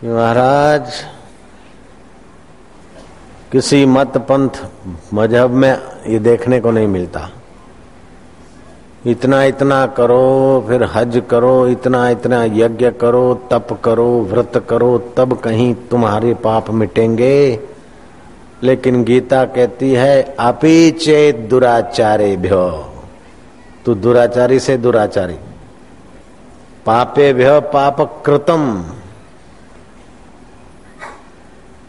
कि महाराज, किसी मत पंथ मज़हब में ये देखने को नहीं मिलता। इतना इतना करो, फिर हज करो, इतना इतना यज्ञ करो, तप करो, व्रत करो, तब कहीं तुम्हारे पाप मिटेंगे। लेकिन गीता कहती है अपी चेत दुराचारे भ्यो तू दुराचारी से दुराचारी। पापे भ्य पाप कृतम।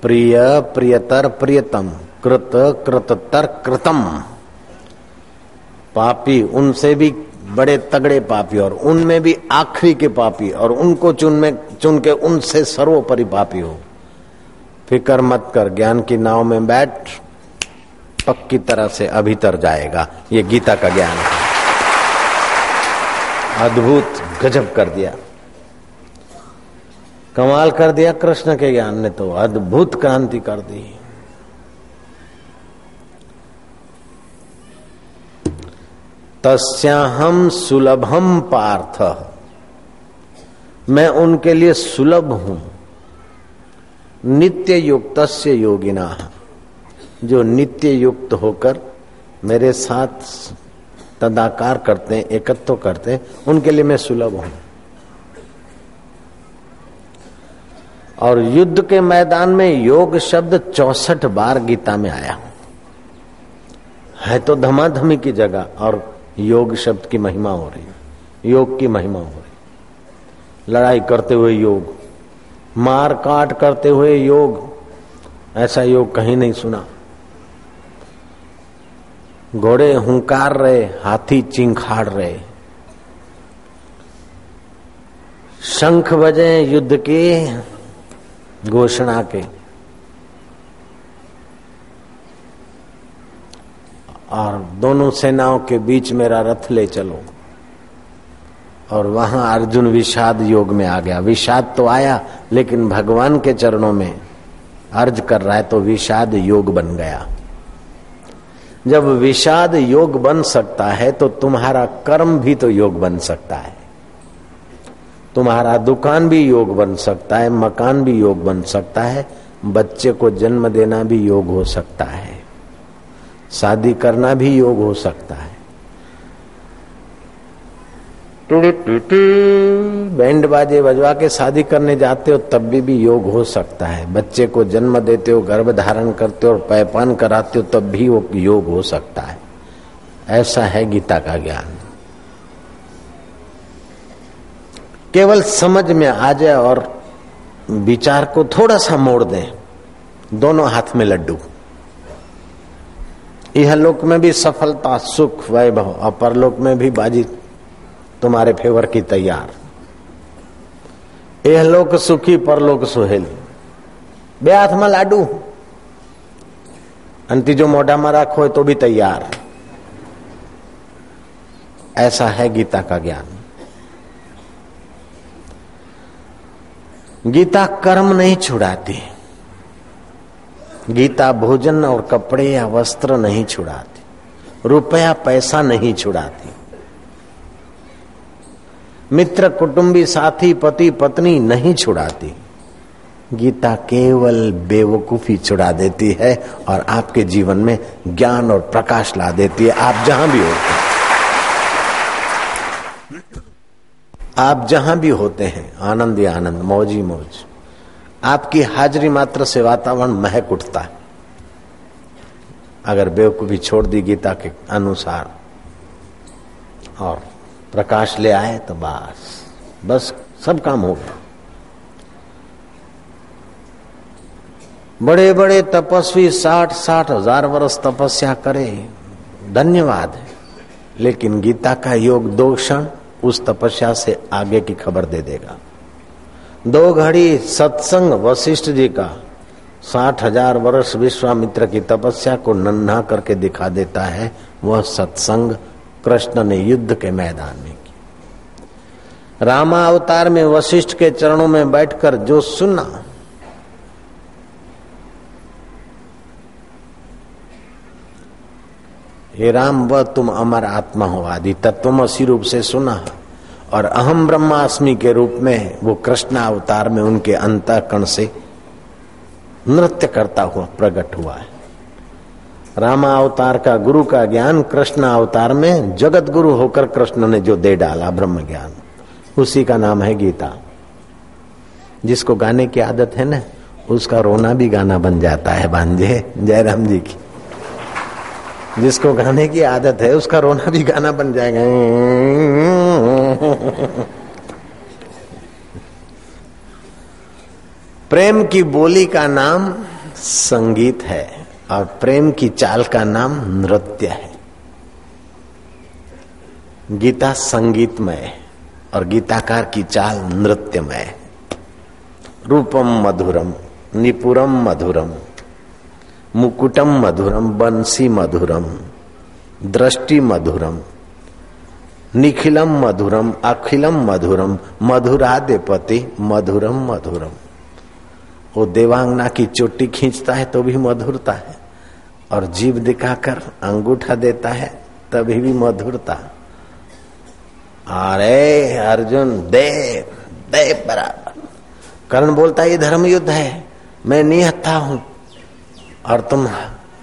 प्रिय, प्रियतर, प्रियतम। कृत, कृततर, कृतम। पापी, उनसे भी बड़े तगड़े पापी और उनमें भी आखिरी के पापी और उनको चुन में, चुन के उनसे सर्वोपरि पापी हो। फिकर मत कर, ज्ञान की नाव में बैठ, पक्की तरह से अभीतर जाएगा। ये गीता का ज्ञान है। अद्भुत गजब कर दिया। कमाल कर दिया कृष्ण के ज्ञान ने तो अद्भुत क्रांति कर दी। तस्याहम सुलभम पार्थ। मैं उनके लिए सुलभ हूँ। नित्य युक्त से योगिना, जो नित्य युक्त होकर मेरे साथ तदाकार करते हैं, एकत्व करते हैं, उनके लिए मैं सुलभ हूँ। और युद्ध के मैदान में योग शब्द चौसठ बार गीता में आया। है तो धमाधमी की जगह और योग शब्द की महिमा हो रही योग की महिमा हो रही लड़ाई करते हुए योग, मार काट करते हुए योग, ऐसा योग कहीं नहीं सुना। घोड़े हुंकार रहे, हाथी चिंखाड़ रहे। शंख बजे युद्ध के घोषणा के। और दोनों सेनाओं के बीच मेरा रथ ले चलो। और वहाँ अर्जुन विषाद योग में आ गया। विषाद तो आया, लेकिन भगवान के चरणों में अर्ज़ कर रहा है तो विषाद योग बन गया। जब विषाद योग बन सकता है तो तुम्हारा कर्म भी तो योग बन सकता है। तुम्हारा दुकान भी योग बन सकता है मकान भी योग बन सकता है बच्चे को जन्म देना भी योग हो सकता है शादी करना भी योग हो सकता है। बैंड बाजे बजवा के शादी करने जाते हो तब भी, भी योग हो सकता है। बच्चे को जन्म देते हो गर्भ धारण करते हो और पैपान कराते हो तब भी वो योग हो सकता है। ऐसा है गीता का ज्ञान। केवल समझ में आ जाए और विचार को थोड़ा सा मोड़ दें दोनों हाथ में लड्डू यह लोक में भी सफलता सुख वैभव और परलोक में भी बाजी तुम्हारे फेवर की तैयार यह लोक सुखी परलोक सुहेल બે હાથમાં લાડુ અને ત્રીજો મોઢામાં રાખો तो भी तैयार ऐसा है गीता का ज्ञान गीता कर्म नहीं छुड़ाती। गीता भोजन और कपड़े या वस्त्र नहीं छुड़ाती। रुपया पैसा नहीं छुड़ाती। मित्र, कुटुंबी, साथी, पति, पत्नी नहीं छुड़ाती। गीता केवल बेवकूफ़ी छुड़ा देती है और आपके जीवन में ज्ञान और प्रकाश ला देती है। आप जहाँ भी होते हैं। आप जहाँ भी होते हैं, आनंद ही आनंद, मौज ही मौज। आपकी हाजिरी मात्र से वातावरण महक उठता है। अगर बेवकूफ़ी छोड़ दी गीता के अनुसार, और प्रकाश ले आए तो बस बस सब काम हो गया। बड़े बड़े तपस्वी साठ साठ हज़ार वर्ष तपस्या करे, धन्यवाद लेकिन गीता का योग दो क्षण उस तपस्या से आगे की खबर दे देगा। दो घड़ी सत्संग वशिष्ठ जी का साठ हज़ार वर्ष विश्वामित्र की तपस्या को नन्हा करके दिखा देता है, वह सत्संग कृष्ण ने युद्ध के मैदान में की रामा अवतार में वशिष्ठ के चरणों में बैठकर जो सुना हे राम, वह तुम अमर आत्मा हो आदि तत्वमसी रूप से सुना और अहम ब्रह्मास्मि के रूप में वो कृष्ण अवतार में उनके अंतकण से नृत्य करता हुआ प्रकट हुआ है। रामा अवतार का गुरु का ज्ञान कृष्ण अवतार में जगत गुरु होकर कृष्ण ने जो दे डाला ब्रह्म ज्ञान, उसी का नाम है गीता। जिसको गाने की आदत है ना, उसका रोना भी गाना बन जाता है भांजे जयराम जी की। जिसको गाने की आदत है, उसका रोना भी गाना बन जाएगा। प्रेम की बोली का नाम संगीत है और प्रेम की चाल का नाम नृत्य है। गीता संगीतमय और गीताकार की चाल नृत्यमय। रूपम मधुरम, निपुरम मधुरम। मुकुटम मधुरम बंसी मधुरम दृष्टि मधुरम निखिलम मधुरम अखिलम मधुरम मधुरादेपति मधुरम मधुरम वो देवांगना की चोटी खींचता है तो भी मधुरता है। और जीव दिखाकर अंगूठा देता है, तभी भी मधुरता। अरे अर्जुन, दे दे बराबर। कर्ण बोलता ये धर्म युद्ध है, मैं निहत्था हूँ और तुम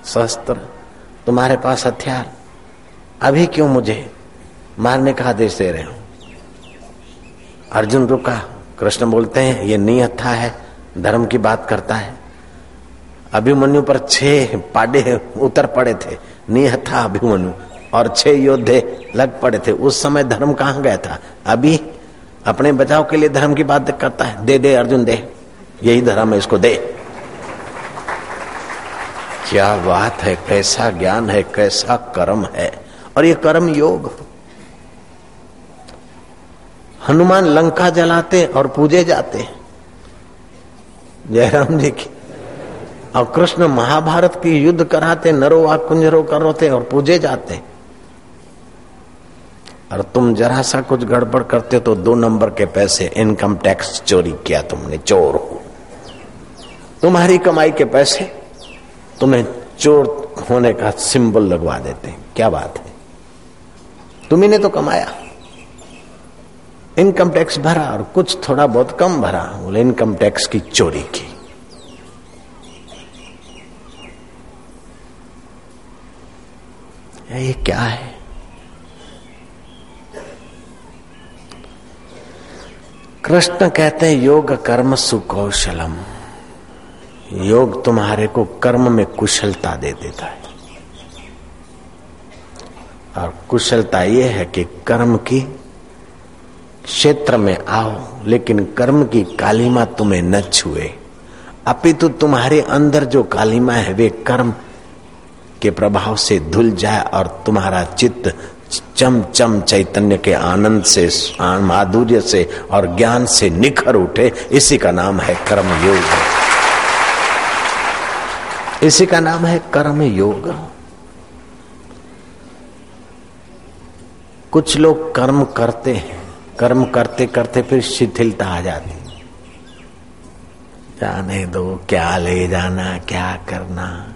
शस्त्र तुम्हारे पास हथियार। अभी क्यों मुझे मारने का आदेश दे रहे हो? अर्जुन, रुका। कृष्ण बोलते हैं, ये निहत्था है, धर्म की बात करता है। अभिमन्यु पर छह पाडे उतर पड़े थे। निहत्था अभिमन्यु। और छह योद्धे लग पड़े थे। उस समय धर्म कहाँ गया था? अभी अपने बचाव के लिए धर्म की बात करता है। दे दे, अर्जुन, दे। यही धर्म है, इसको दे। क्या बात है, कैसा ज्ञान है, कैसा कर्म है? और ये कर्म योग हनुमान लंका जलाते और पूजे जाते जयराम जी की और कृष्ण महाभारत की युद्ध कराते नरो कुंजरो करोते और पूजे जाते और तुम जरा सा कुछ गड़बड़ करते तो दो नंबर के पैसे, इनकम टैक्स चोरी किया तुमने, चोर हो। तुम्हारी कमाई के पैसे तुम्हें चोर होने का सिंबल लगवा देते हैं। क्या बात है? तुम्ही तो कमाया। इनकम टैक्स भरा और कुछ थोड़ा बहुत कम भरा। बोले, इनकम टैक्स की चोरी की। ये क्या है? कृष्ण कहते हैं, योग कर्म सुकौशलम। योग तुम्हारे को कर्म में कुशलता दे देता है। और कुशलता यह है कि कर्म की क्षेत्र में आओ, लेकिन कर्म की कालीमा तुम्हें न छुए। अपितु तुम्हारे अंदर जो कालीमा है, वे कर्म के प्रभाव से धुल जाए और तुम्हारा चित्त चम चम चैतन्य के आनंद से, माधुर्य से और ज्ञान से निखर उठे। इसी का नाम है कर्म योग इसी का नाम है कर्म योग। कुछ लोग कर्म करते हैं, कर्म करते करते फिर शिथिलता आ जाती जाने दो, क्या ले जाना, क्या करना।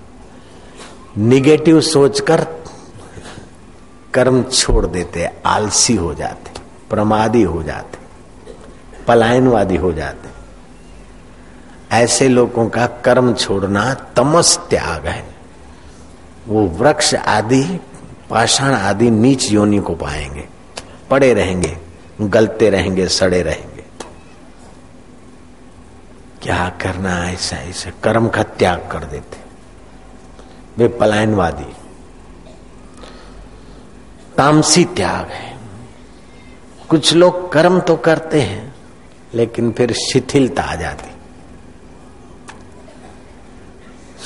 निगेटिव सोचकर कर्म छोड़ देते, आलसी हो जाते, प्रमादी हो जाते, पलायनवादी हो जाते। ऐसे लोगों का कर्म छोड़ना तमस त्याग है। वो वृक्ष आदि, पाषाण आदि नीच योनि को पाएँगे। पड़े रहेंगे, गलते रहेंगे, सड़े रहेंगे। क्या करना ऐसा ऐसा कर्म का त्याग कर देते। वे पलायनवादी। तामसी त्याग है। कुछ लोग कर्म तो करते हैं, लेकिन फिर शिथिलता आ जाती।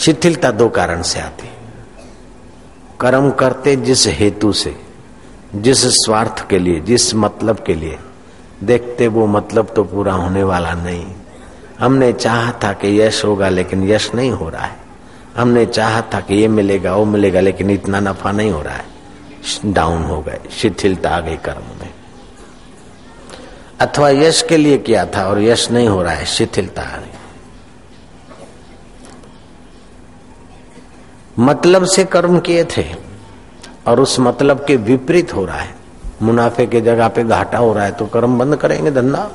शिथिलता दो कारण से आती कर्म करते जिस हेतु से, जिस स्वार्थ के लिए, जिस मतलब के लिए, देखते वो मतलब तो पूरा होने वाला नहीं। हमने चाहा था कि यश होगा, लेकिन यश नहीं हो रहा है। हमने चाहा था कि ये मिलेगा, वो मिलेगा, लेकिन इतना नफा नहीं हो रहा है। डाउन हो गए, शिथिलता आ गई कर्म में। अथवा यश के लिए किया था और यश नहीं हो रहा है, शिथिलता आ गई। मतलब से कर्म किए थे और उस मतलब के विपरीत हो रहा है। मुनाफे के जगह पे घाटा हो रहा है तो कर्म बंद करेंगे धंधा।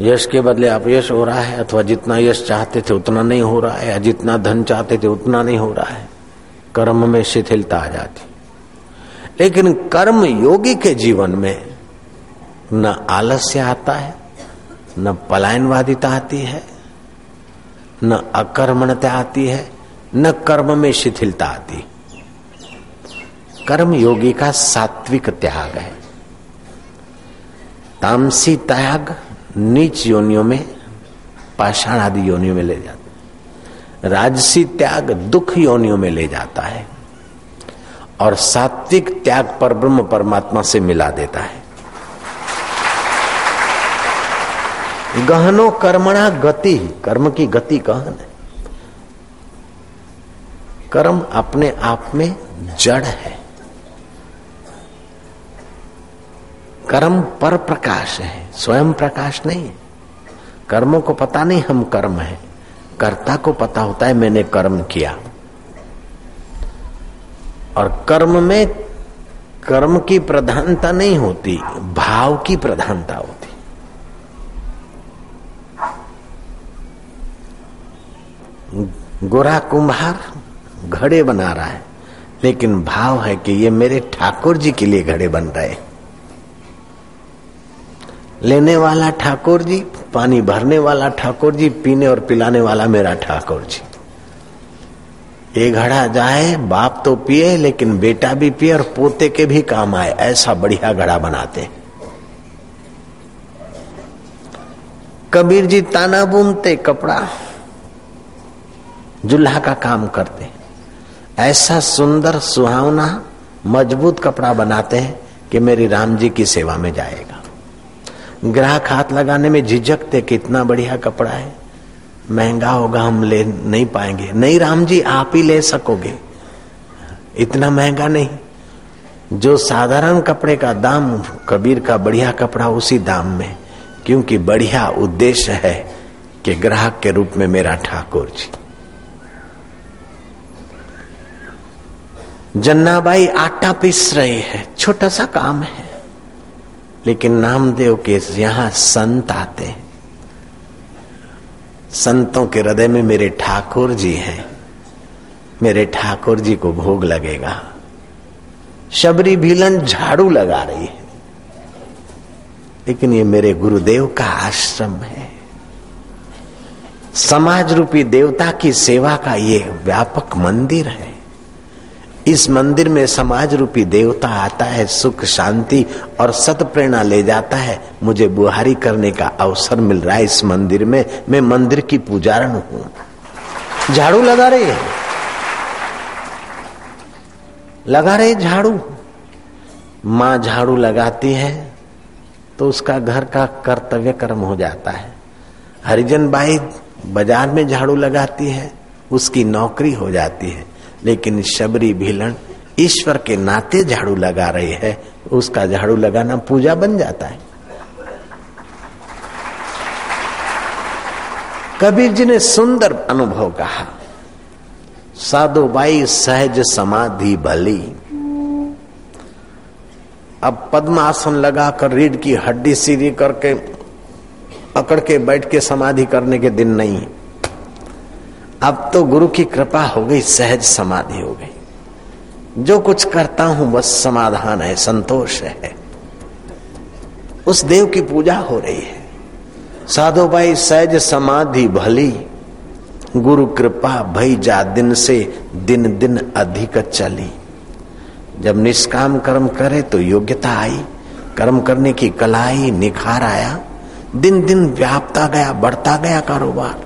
यश के बदले आप यश हो रहा है अथवा जितना यश चाहते थे उतना नहीं हो रहा है, या जितना धन चाहते थे उतना नहीं हो रहा है। कर्म में शिथिलता आ जाती। लेकिन कर्म योगी के जीवन में न आलस्य आता है, न पलायनवादिता आती है, न अकर्मणता आती है न कर्म में शिथिलता आती। कर्म योगी का सात्विक त्याग है। तामसी त्याग नीच योनियों में, पाषाण आदि योनियों में ले जाता राजसी त्याग दुख योनियों में ले जाता है। और सात्विक त्याग पर ब्रह्म परमात्मा से मिला देता है। गहनो कर्मणा गति, कर्म की गति गहन है। कर्म अपने आप में जड़ है। कर्म पर प्रकाश है, स्वयं प्रकाश नहीं। कर्मों को पता नहीं हम कर्म है। कर्ता को पता होता है मैंने कर्म किया। और कर्म में कर्म की प्रधानता नहीं होती, भाव की प्रधानता होती। गोरा कुंभार घड़े बना रहा है। लेकिन भाव है कि ये मेरे ठाकुर जी के लिए घड़े बन रहे लेने वाला ठाकुर जी, पानी भरने वाला ठाकुर जी, पीने और पिलाने वाला मेरा ठाकुर जी। ये घड़ा जाए, बाप तो पिए, लेकिन बेटा भी पिए और पोते के भी काम आए। ऐसा बढ़िया घड़ा बनाते कबीर जी ताना बुनते कपड़ा, जुल्हा का काम करते। ऐसा सुंदर सुहावना मज़बूत कपड़ा बनाते हैं कि मेरी राम जी की सेवा में जाएगा। ग्राहक हाथ लगाने में झिझकते कितना बढ़िया कपड़ा है। महँगा होगा हम ले नहीं पाएँगे। नहीं राम जी, आप ही ले सकोगे। इतना महँगा नहीं। जो साधारण कपड़े का दाम, कबीर का बढ़िया कपड़ा उसी दाम में। क्योंकि बढ़िया उद्देश्य है कि ग्राहक के रूप में मेरा ठाकुर जी। जन्नाबाई आटा पीस रहे हैं। छोटा सा काम है। लेकिन नामदेव के यहाँ संत आते हैं। संतों के हृदय में मेरे ठाकुर जी हैं। मेरे ठाकुर जी को भोग लगेगा। शबरी भीलन झाड़ू लगा रही है। लेकिन ये मेरे गुरुदेव का आश्रम है। समाज रूपी देवता की सेवा का ये व्यापक मंदिर है। इस मंदिर में समाज रूपी देवता आता है, सुख, शांति और सत प्रेरणा ले जाता है। मुझे बुहारी करने का अवसर मिल रहा है इस मंदिर में। मैं मंदिर की पुजारण हूँ। झाड़ू लगा रही है। लगा रहे झाड़ू। माँ झाड़ू लगाती है तो उसका घर का कर्तव्य कर्म हो जाता है। हरिजन बाई बाज़ार में झाड़ू लगाती है, उसकी नौकरी हो जाती है। लेकिन शबरी भीलन ईश्वर के नाते झाड़ू लगा रही है। उसका झाड़ू लगाना पूजा बन जाता है। कबीर जी ने सुंदर अनुभव कहा, साधु बाई सहज समाधि भली अब पद्मासन लगाकर रीढ़ की हड्डी सीधी करके अकड़ के बैठ के समाधि करने के दिन नहीं। अब तो गुरु की कृपा हो गई, सहज समाधि हो गई। जो कुछ करता हूँ बस समाधान है, संतोष है। उस देव की पूजा हो रही है। साधो भाई, सहज समाधि भली। गुरु कृपा भई जा, दिन से दिन दिन अधिक चली। जब निष्काम कर्म करे तो योग्यता आई। कर्म करने की कला आई, निखार आया। दिन दिन व्यापता गया, बढ़ता गया कारोबार।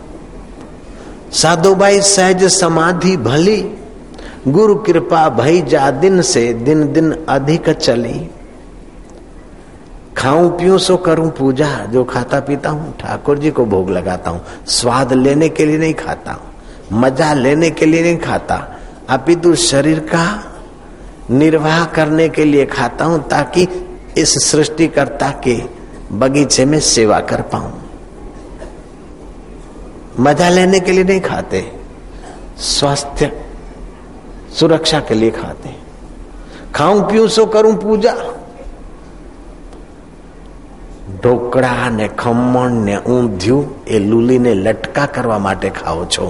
साधुबाई सहज समाधि भली, गुरु कृपा भई जा दिन से दिन दिन अधिक चली। खाऊं पीऊं सो करूँ पूजा, जो खाता पीता हूँ, ठाकुर जी को भोग लगाता हूँ। स्वाद लेने के लिए नहीं खाता हूँ, मज़ा लेने के लिए नहीं खाता। अपितु शरीर का निर्वाह करने के लिए खाता हूँ, ताकि इस सृष्टिकर्ता के बगीचे में सेवा कर पाऊँ। मजा लेने के लिए नहीं खाते स्वास्थ्य सुरक्षा के लिए खाते ખાઉં પીઉં શું કરું પૂજા ઢોકળા ને ખમણ ને ઊંધિયું એ લૂલીને લટકા કરવા માટે ખાઓ છો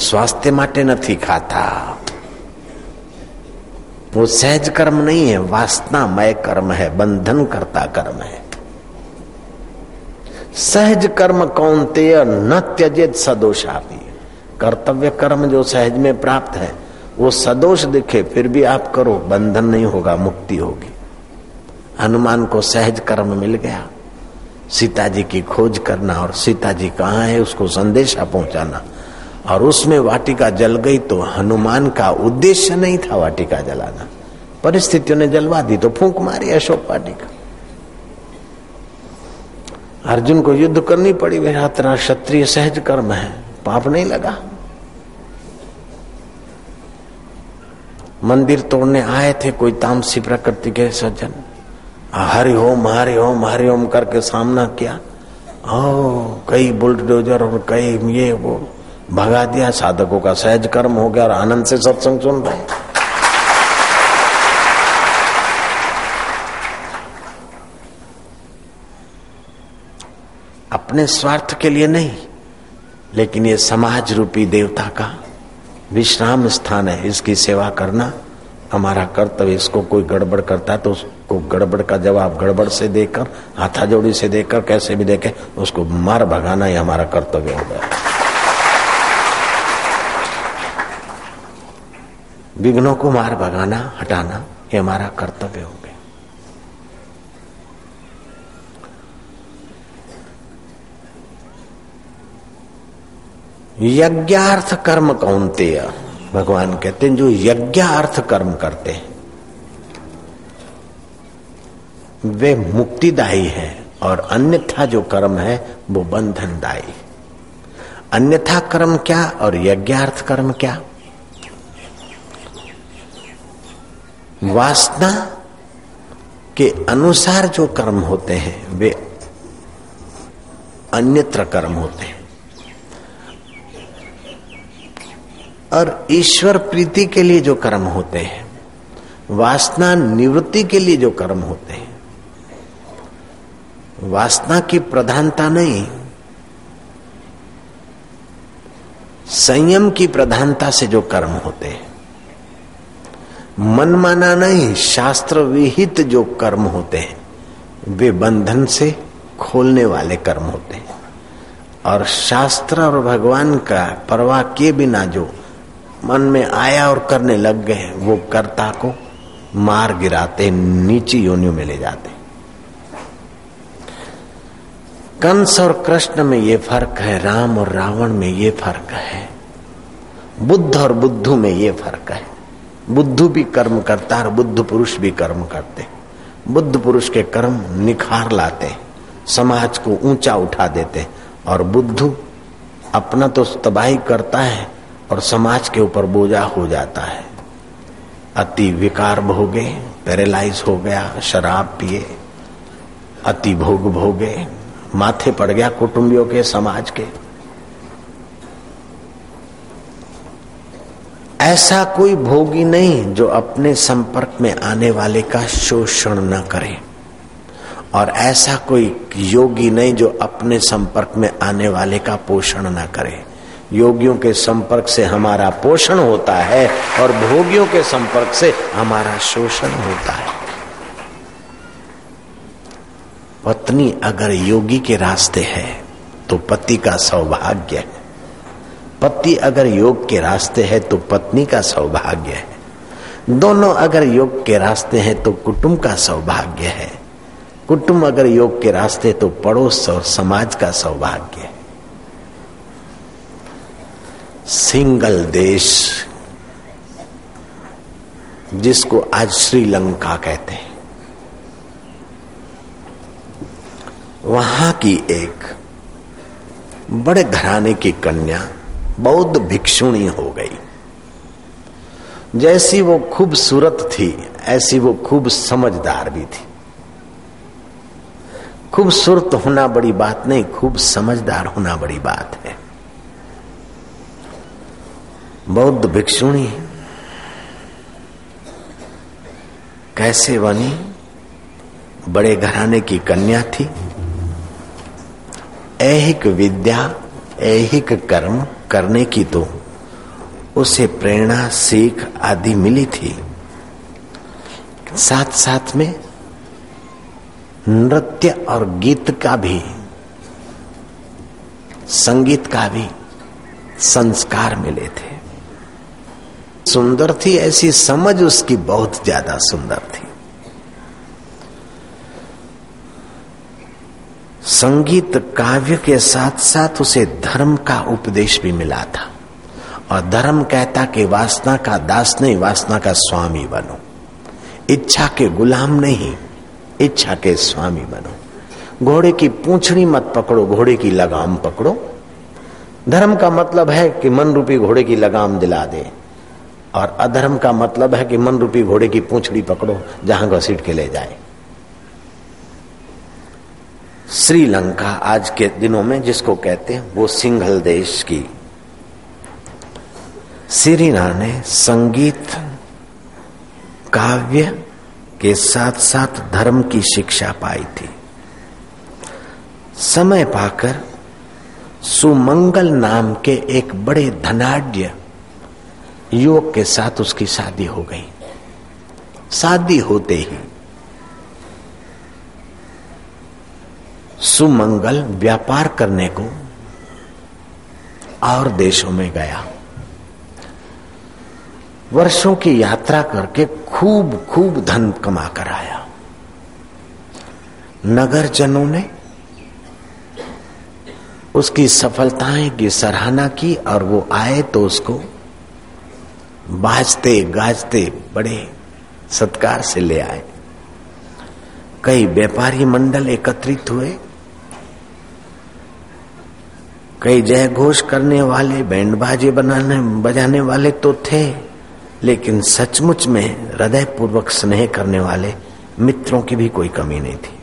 स्वास्थ्य માટે નથી ખાતા वो सहज कर्म नहीं है वासनामय कर्म है बंधन करता कर्म है सहज कर्म कौनते न त्यजित सदोषा भी कर्तव्य कर्म जो सहज में प्राप्त है, वो सदोष दिखे, फिर भी आप करो, बंधन नहीं होगा, मुक्ति होगी। हनुमान को सहज कर्म मिल गया। सीता जी की खोज करना और सीता जी कहाँ है, उसको संदेशा पहुंचाना। और उसमें वाटिका जल गई तो हनुमान का उद्देश्य नहीं था वाटिका जलाना। परिस्थितियों ने जलवा दी तो फूंक मारी अशोक वाटिका। अर्जुन को युद्ध करनी पड़ी मेरा तेरा क्षत्रिय सहज कर्म है। पाप नहीं लगा। मंदिर तोड़ने आए थे, कोई तामसी प्रकृति के सज्जन। हरि ओम हरि ओम हरि ओम करके सामना किया। ओ कई बुलडोजर और कई ये वो, भगा दिया। साधकों का सहज कर्म हो गया और आनंद से सत्संग सुन रहे। अपने स्वार्थ के लिए नहीं, लेकिन ये समाज रूपी देवता का विश्राम स्थान है। इसकी सेवा करना हमारा कर्तव्य। इसको कोई गड़बड़ करता है तो उसको गड़बड़ का जवाब गड़बड़ से देकर हाथा जोड़ी से देकर, कैसे भी देखे, उसको मार भगाना ही हमारा कर्तव्य हो गया। विघ्नों को मार भगाना, हटाना ये हमारा कर्तव्य हो गया। यज्ञार्थ कर्म कौनते भगवान कहते हैं, जो यज्ञार्थ कर्म करते हैं, वे मुक्तिदायी है और अन्यथा जो कर्म है, वो बंधनदायी। अन्यथा कर्म क्या और यज्ञार्थ कर्म क्या? वासना के अनुसार जो कर्म होते हैं, वे अन्यत्र कर्म होते हैं। और ईश्वर प्रीति के लिए जो कर्म होते हैं, वासना निवृत्ति के लिए जो कर्म होते हैं। वासना की प्रधानता नहीं, संयम की प्रधानता से जो कर्म होते हैं। मनमाना नहीं शास्त्र विहित जो कर्म होते हैं, वे बंधन से खोलने वाले कर्म होते हैं। और शास्त्र और भगवान का परवाह किए बिना जो मन में आया और करने लग गए वो कर्ता को मार गिराते, नीची योनियों में ले जाते। कंस और कृष्ण में ये फ़र्क है, राम और रावण में ये फ़र्क है। बुद्ध और बुद्धू में ये फ़र्क है। बुद्धू भी कर्म करता है और बुद्ध पुरुष भी कर्म करते बुद्ध पुरुष के कर्म निखार लाते समाज को ऊँचा उठा देते और बुद्धू अपना तो तबाही करता है और समाज के ऊपर बोझा हो जाता है। अति विकार भोगे, पैरालाइज हो गया, शराब पिए, अति भोग भोगे, माथे पड़ गया कुटुंबियों के, समाज के। ऐसा कोई भोगी नहीं जो अपने संपर्क में आने वाले का शोषण न करे। और ऐसा कोई योगी नहीं जो अपने संपर्क में आने वाले का पोषण न करे। योगियों के संपर्क से हमारा पोषण होता है और भोगियों के संपर्क से हमारा शोषण होता है। पत्नी अगर योगी के रास्ते है तो पति का सौभाग्य है। पति अगर योग के रास्ते है तो पत्नी का सौभाग्य है। दोनों अगर योग के रास्ते हैं तो कुटुंब का सौभाग्य है। कुटुंब अगर योग के रास्ते तो पड़ोस और समाज का सौभाग्य है। सिंगल देश जिसको आज श्रीलंका कहते हैं। वहाँ की एक बड़े घराने की कन्या बौद्ध भिक्षुणी हो गई। जैसी वो खूबसूरत थी, ऐसी वो खूब समझदार भी थी। खूबसूरत होना बड़ी बात नहीं, खूब समझदार होना बड़ी बात है। बौद्ध भिक्षुणी। कैसे बनी? बड़े घराने की कन्या थी। ऐहिक विद्या, ऐहिक कर्म करने की तो उसे प्रेरणा, सीख आदि मिली थी। साथ साथ में नृत्य और गीत का भी, संगीत का भी संस्कार मिले थे। सुंदर थी, ऐसी समझ उसकी बहुत ज़्यादा सुंदर थी। संगीत काव्य के साथ साथ उसे धर्म का उपदेश भी मिला था। और धर्म कहता कि वासना का दास नहीं, वासना का स्वामी बनो। इच्छा के गुलाम नहीं, इच्छा के स्वामी बनो। घोड़े की पूंछड़ी मत पकड़ो, घोड़े की लगाम पकड़ो। धर्म का मतलब है कि मन रूपी घोड़े की लगाम दिला दे। और अधर्म का मतलब है कि मन रूपी घोड़े की पूंछड़ी पकड़ो, जहाँ घसीट के ले जाए। श्रीलंका आज के दिनों में जिसको कहते हैं, वो सिंघल देश की। सिरीना ने संगीत, काव्य के साथ साथ धर्म की शिक्षा पाई थी। समय पाकर सुमंगल नाम के एक बड़े धनाढ़ युवक के साथ उसकी शादी हो गई। शादी होते ही सुमंगल व्यापार करने को और देशों में गया। वर्षों की यात्रा करके खूब खूब धन कमा कर आया। नगर जनों ने उसकी सफलताएँ की सराहना की और वो आए तो उसको बाजते, गाजते, बड़े सत्कार से ले आए। कई व्यापारी मंडल एकत्रित हुए। कई जय घोष करने वाले बैंड बाजे बनाने, बजाने वाले तो थे, लेकिन सचमुच में हृदय पूर्वक स्नेह करने वाले मित्रों की भी कोई कमी नहीं थी।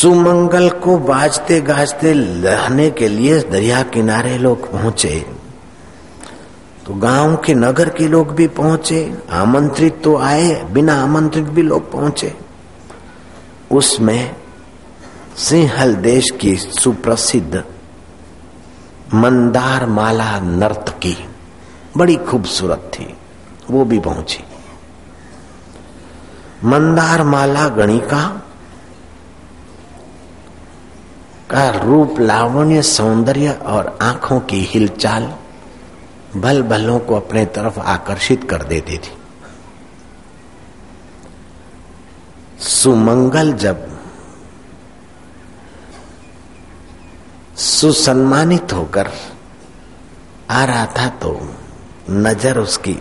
सुमंगल को बाजते गाजते रहने के लिए दरिया किनारे लोग पहुँचे। तो गाँव के नगर के लोग भी पहुँचे, आमंत्रित तो आए, बिना आमंत्रित भी लोग पहुँचे। उसमें सिंहल देश की सुप्रसिद्ध मंदार माला नर्तकी बड़ी खूबसूरत थी, वो भी पहुँची। मंदार माला गणिका का रूप लावण्य सौंदर्य और आँखों की हिलचाल भल भलों को अपने तरफ़ आकर्षित कर देती थी। सुमंगल जब सुसम्मानित होकर आ रहा था तो नज़र उसकी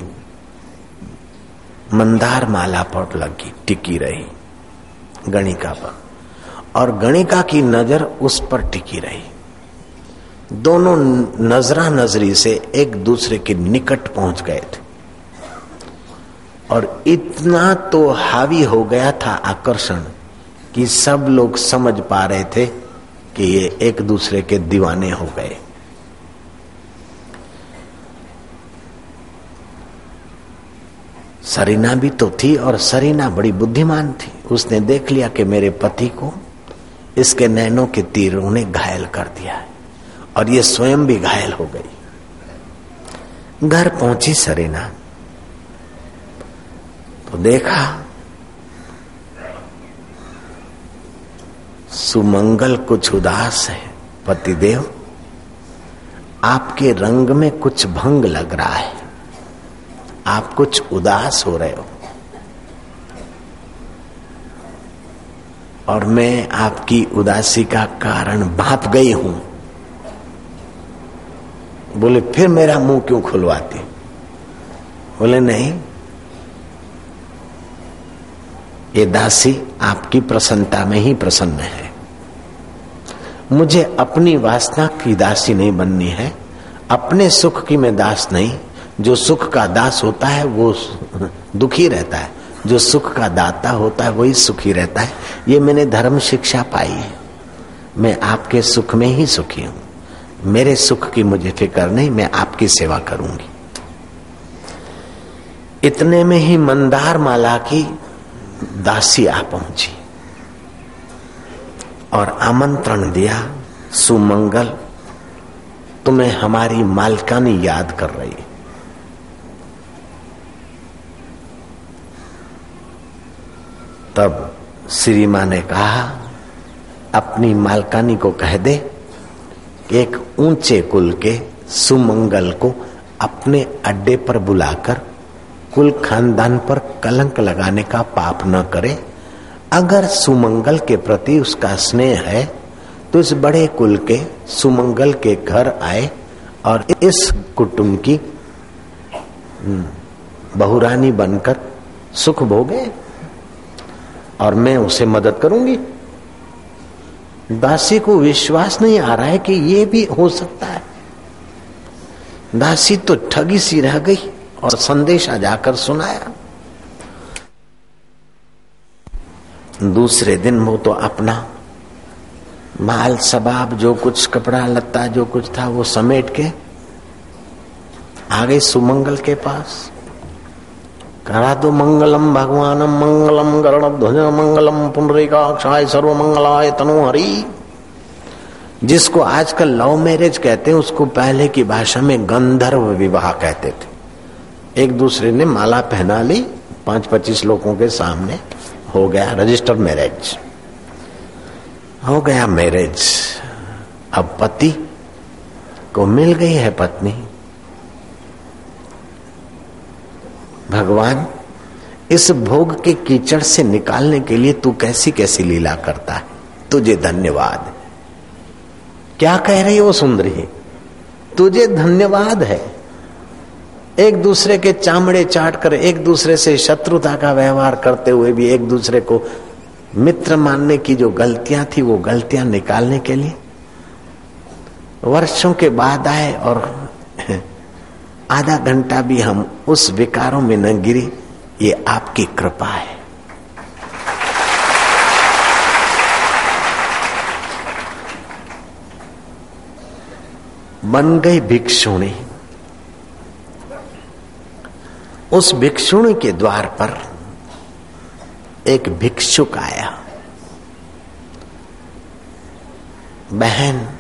मंदार माला पर लगी, टिकी रही, गणिका पर। और गणिका की नज़र उस पर टिकी रही। दोनों नजरा नजरी से एक दूसरे के निकट पहुँच गए थे। और इतना तो हावी हो गया था आकर्षण कि सब लोग समझ पा रहे थे कि ये एक दूसरे के दीवाने हो गए। सरीना भी तो थी और सरीना बड़ी बुद्धिमान थी। उसने देख लिया कि मेरे पति को इसके नैनों के तीरों ने घायल कर दिया है और ये स्वयं भी घायल हो गई। घर पहुँची सरेना। तो देखा, सुमंगल कुछ उदास है, पतिदेव, आपके रंग में कुछ भंग लग रहा है। आप कुछ उदास हो रहे हो। और मैं आपकी उदासी का कारण भाप गई हूँ। बोले, फिर मेरा मुँह क्यों खुलवाती? बोले, नहीं, ये दासी आपकी प्रसन्नता में ही प्रसन्न है। मुझे अपनी वासना की दासी नहीं बननी है। अपने सुख की मैं दास नहीं। जो सुख का दास होता है, वो दुखी रहता है। जो सुख का दाता होता है, वही सुखी रहता है। ये मैंने धर्म शिक्षा पाई है। मैं आपके सुख में ही सुखी हूँ। मेरे सुख की मुझे फ़िक्र नहीं, मैं आपकी सेवा करूँगी। इतने में ही मंदार माला की दासी आ पहुँची और आमंत्रण दिया, सुमंगल, तुम्हें हमारी मालकानी याद कर रही तब श्री माँ ने कहा अपनी मालकानी को कह दे एक ऊँचे कुल के सुमंगल को अपने अड्डे पर बुलाकर कुल खानदान पर कलंक लगाने का पाप न करे। अगर सुमंगल के प्रति उसका स्नेह है तो इस बड़े कुल के सुमंगल के घर आए और इस कुटुंब की हम्म, बहुरानी बनकर सुख भोगे। और मैं उसे मदद करूँगी। दासी को विश्वास नहीं आ रहा है कि ये भी हो सकता है। दासी तो ठगी सी रह गई और संदेशा जाकर सुनाया। दूसरे दिन वो तो अपना माल सबाब जो कुछ कपड़ा, लत्ता, जो कुछ था, वो समेट के आ गई सुमंगल के पास करा तो मंगलम, भगवानम मंगलम गरुड़ ध्वज मंगलम, पुनरिकाक्षाय सर्व मंगलाय तनु हरि। जिसको आजकल लव मैरिज कहते हैं, उसको पहले की भाषा में गंधर्व विवाह कहते थे। एक दूसरे ने माला पहना ली पाँच पच्चीस लोगों के सामने, हो गया रजिस्टर्ड मैरिज। हो गया मैरिज। अब पति को मिल गई है पत्नी। भगवान, इस भोग के कीचड़ से निकालने के लिए तू कैसी कैसी लीला करता है? तुझे धन्यवाद। क्या कह रही वो सुंदरी? तुझे धन्यवाद है। एक दूसरे के चामड़े चाट कर, एक दूसरे से शत्रुता का व्यवहार करते हुए भी एक दूसरे को मित्र मानने की जो गलतियाँ थी, वो गलतियाँ निकालने के लिए। वर्षों के बाद आए और आधा घंटा भी हम उस विकारों में न गिरे, ये आपकी कृपा है। बन गई भिक्षुणी। उस भिक्षुणी के द्वार पर एक भिक्षुक आया। बहन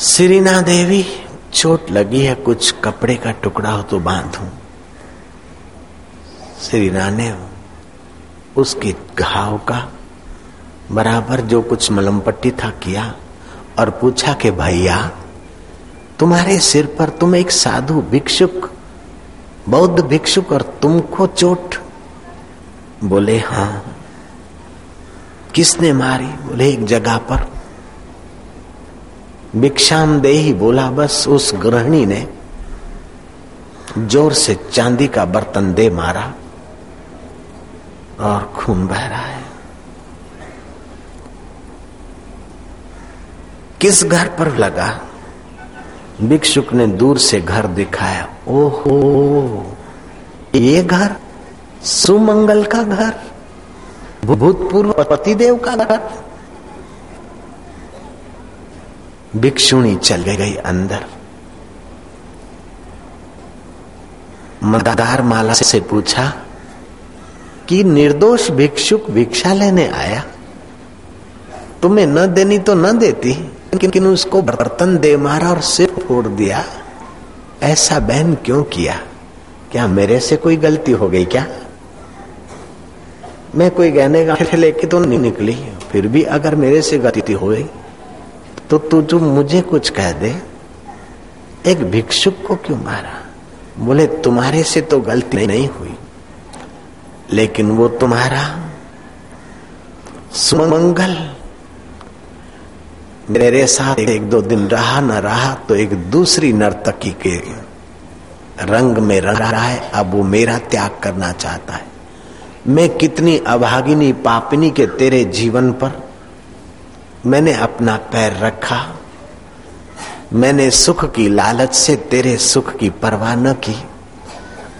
श्रीना देवी, चोट लगी है, कुछ कपड़े का टुकड़ा हो तो बांधू। श्रीना ने उसके घाव का बराबर जो कुछ मलम पट्टी था किया और पूछा कि, भैया, तुम्हारे सिर पर तुम एक साधु भिक्षुक, बौद्ध भिक्षुक और तुमको चोट? बोले हाँ। किसने मारी? बोले, एक जगह पर। भिक्षाम दे ही बोला, बस उस गृहिणी ने ज़ोर से चांदी का बर्तन दे मारा और खून बह रहा है। किस घर पर लगा? भिक्षुक ने दूर से घर दिखाया। ओहो, ये घर सुमंगल का घर, भूतपूर्व पतिदेव का घर। भिक्षुणी चल गई अंदर। मदार माला से पूछा, कि निर्दोष भिक्षुक भिक्षा लेने आया? तुम्हें न देनी तो न देती, लेकिन उसको बर्तन दे मारा और सिर फोड़ दिया। ऐसा बहन क्यों किया? क्या मेरे से कोई गलती हो गई क्या? मैं कोई गहने गाठे लेके तो नहीं निकली, फिर भी अगर मेरे से गलती हो गई तो तू जो मुझे कुछ कह दे, एक भिक्षुक को क्यों मारा? बोले, तुम्हारे से तो गलती नहीं हुई, लेकिन वो तुम्हारा सुमंगल। मेरे साथ एक दो दिन रहा, न रहा तो एक दूसरी नर्तकी के रंग में रंग रहा है, अब वो मेरा त्याग करना चाहता है। मैं कितनी अभागिनी पापिनी के तेरे जीवन पर मैंने अपना पैर रखा। मैंने सुख की लालच से तेरे सुख की परवाह न की,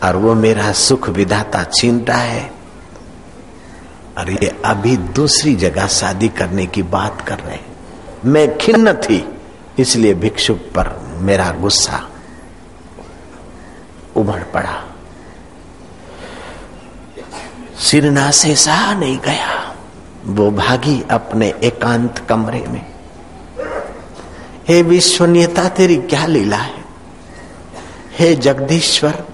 और वो मेरा सुख विधाता छीनता है। और ये अभी दूसरी जगह शादी करने की बात कर रहे हैं। मैं खिन्न थी, इसलिए भिक्षुक पर मेरा गुस्सा उमड़ पड़ा। सिरना से सहा नहीं गया। वो भागी अपने एकांत कमरे में। हे विश्वनीयता तेरी क्या लीला है? हे जगदीश्वर,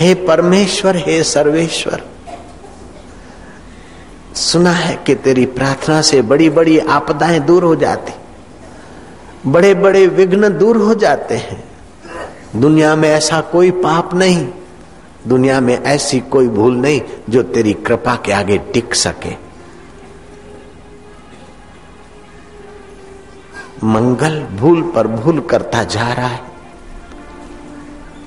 हे परमेश्वर, हे सर्वेश्वर, सुना है कि तेरी प्रार्थना से बड़ी बड़ी आपदाएँ दूर हो जाती बड़े बड़े विघ्न दूर हो जाते हैं। दुनिया में ऐसा कोई पाप नहीं, दुनिया में ऐसी कोई भूल नहीं जो तेरी कृपा के आगे टिक सके। मंगल भूल पर भूल करता जा रहा है।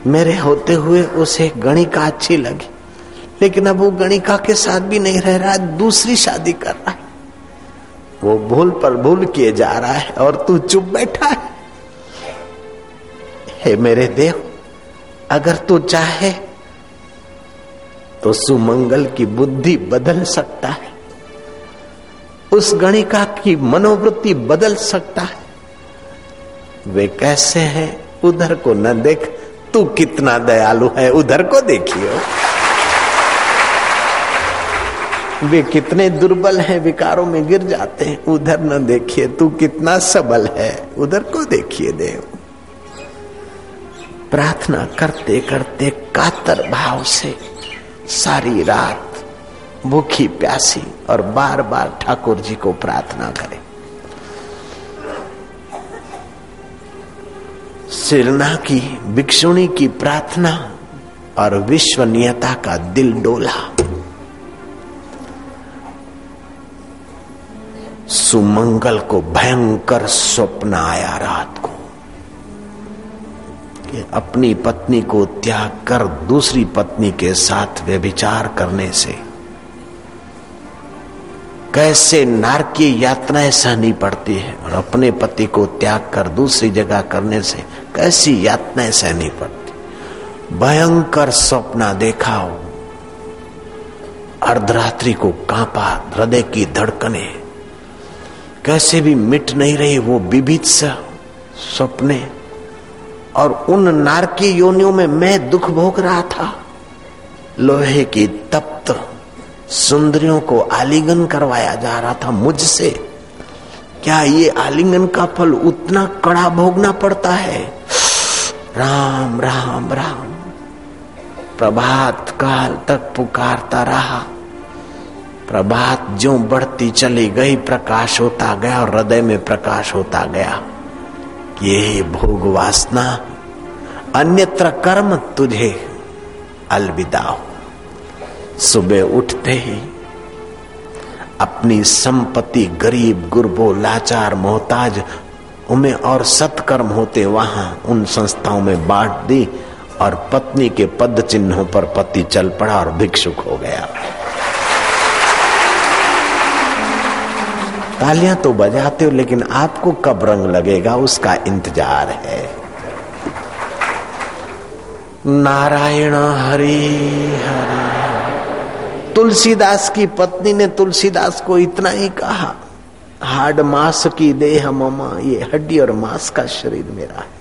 मेरे होते हुए उसे गणिका अच्छी लगी, लेकिन अब वो गणिका के साथ भी नहीं रह रहा है दूसरी शादी कर रहा है। वो भूल पर भूल किए जा रहा है और तू चुप बैठा है। हे मेरे देव, अगर तू चाहे तो सुमंगल की बुद्धि बदल सकता है। उस गणिका की मनोवृत्ति बदल सकता है। वे कैसे हैं? उधर को न देख, तू कितना दयालु है, उधर को देखियो। वे कितने दुर्बल हैं, विकारों में गिर जाते हैं, उधर न देखिए, तू कितना सबल है, उधर को देखिए देव। प्रार्थना करते करते कातर भाव से सारी रात भूखी, प्यासी और बार बार ठाकुर जी को प्रार्थना करे। सिरना की, भिक्षुणी की प्रार्थना और विश्वनीयता का दिल डोला। सुमंगल को भयंकर स्वप्न आया रात को कि अपनी पत्नी को त्याग कर दूसरी पत्नी के साथ व्यभिचार करने से कैसे नारकीय यातनाएँ सहनी पड़ती है और अपने पति को त्याग कर दूसरी जगह करने से कैसी यातनाएँ सहनी पड़ती? भयंकर सपना देखा हो। अर्धरात्रि को कांपा हृदय की धड़कने। कैसे भी मिट नहीं रही वो विभित्स सपने और उन नारकी योनियों में मैं दुख भोग रहा था। लोहे की तप्त सुंदरियों को आलिंगन करवाया जा रहा था मुझसे। क्या ये आलिंगन का फल उतना कड़ा भोगना पड़ता है? राम राम राम। प्रभात काल तक पुकारता रहा। प्रभात जो बढ़ती चली गई, प्रकाश होता गया और हृदय में प्रकाश होता गया। ये भोग वासना, अन्यत्र कर्म तुझे। अलविदा हो। सुबह उठते ही अपनी संपत्ति गरीब, गुरबो, लाचार, मोहताज, उमें और सत्कर्म होते वहाँ उन संस्थाओं में बांट दी और पत्नी के पद चिन्हों पर पति चल पड़ा और भिक्षुक हो गया। तालियाँ तो बजाते हो, लेकिन आपको कब रंग लगेगा उसका इंतज़ार है। नारायण हरि हरि। तुलसीदास की पत्नी ने तुलसीदास को इतना ही कहा, हाड मास की देह ममा, ये हड्डी और मांस का शरीर मेरा है।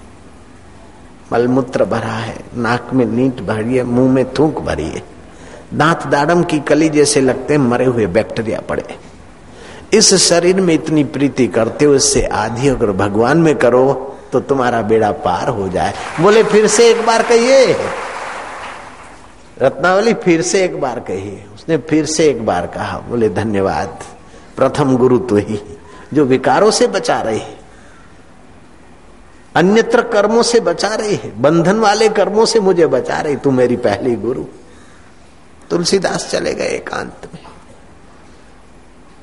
मलमूत्र भरा है, नाक में नीट भरी है, मुँह में थूक भरी है। दांत दाड़म की कली जैसे लगते मरे हुए बैक्टीरिया पड़े इस शरीर में इतनी प्रीति करते हो, इससे आधी अगर भगवान में करो तो तुम्हारा बेड़ा पार हो जाए। बोले, फिर से एक बार कहिए। रत्नावली फिर से एक बार कहिए उसने फिर से एक बार कहा, बोले, धन्यवाद। प्रथम गुरु तो ही, जो विकारों से बचा रही है, अन्यत्र कर्मों से बचा रही है, बंधन वाले कर्मों से मुझे बचा रही, तू मेरी पहली गुरु। तुलसीदास चले गए एकांत में।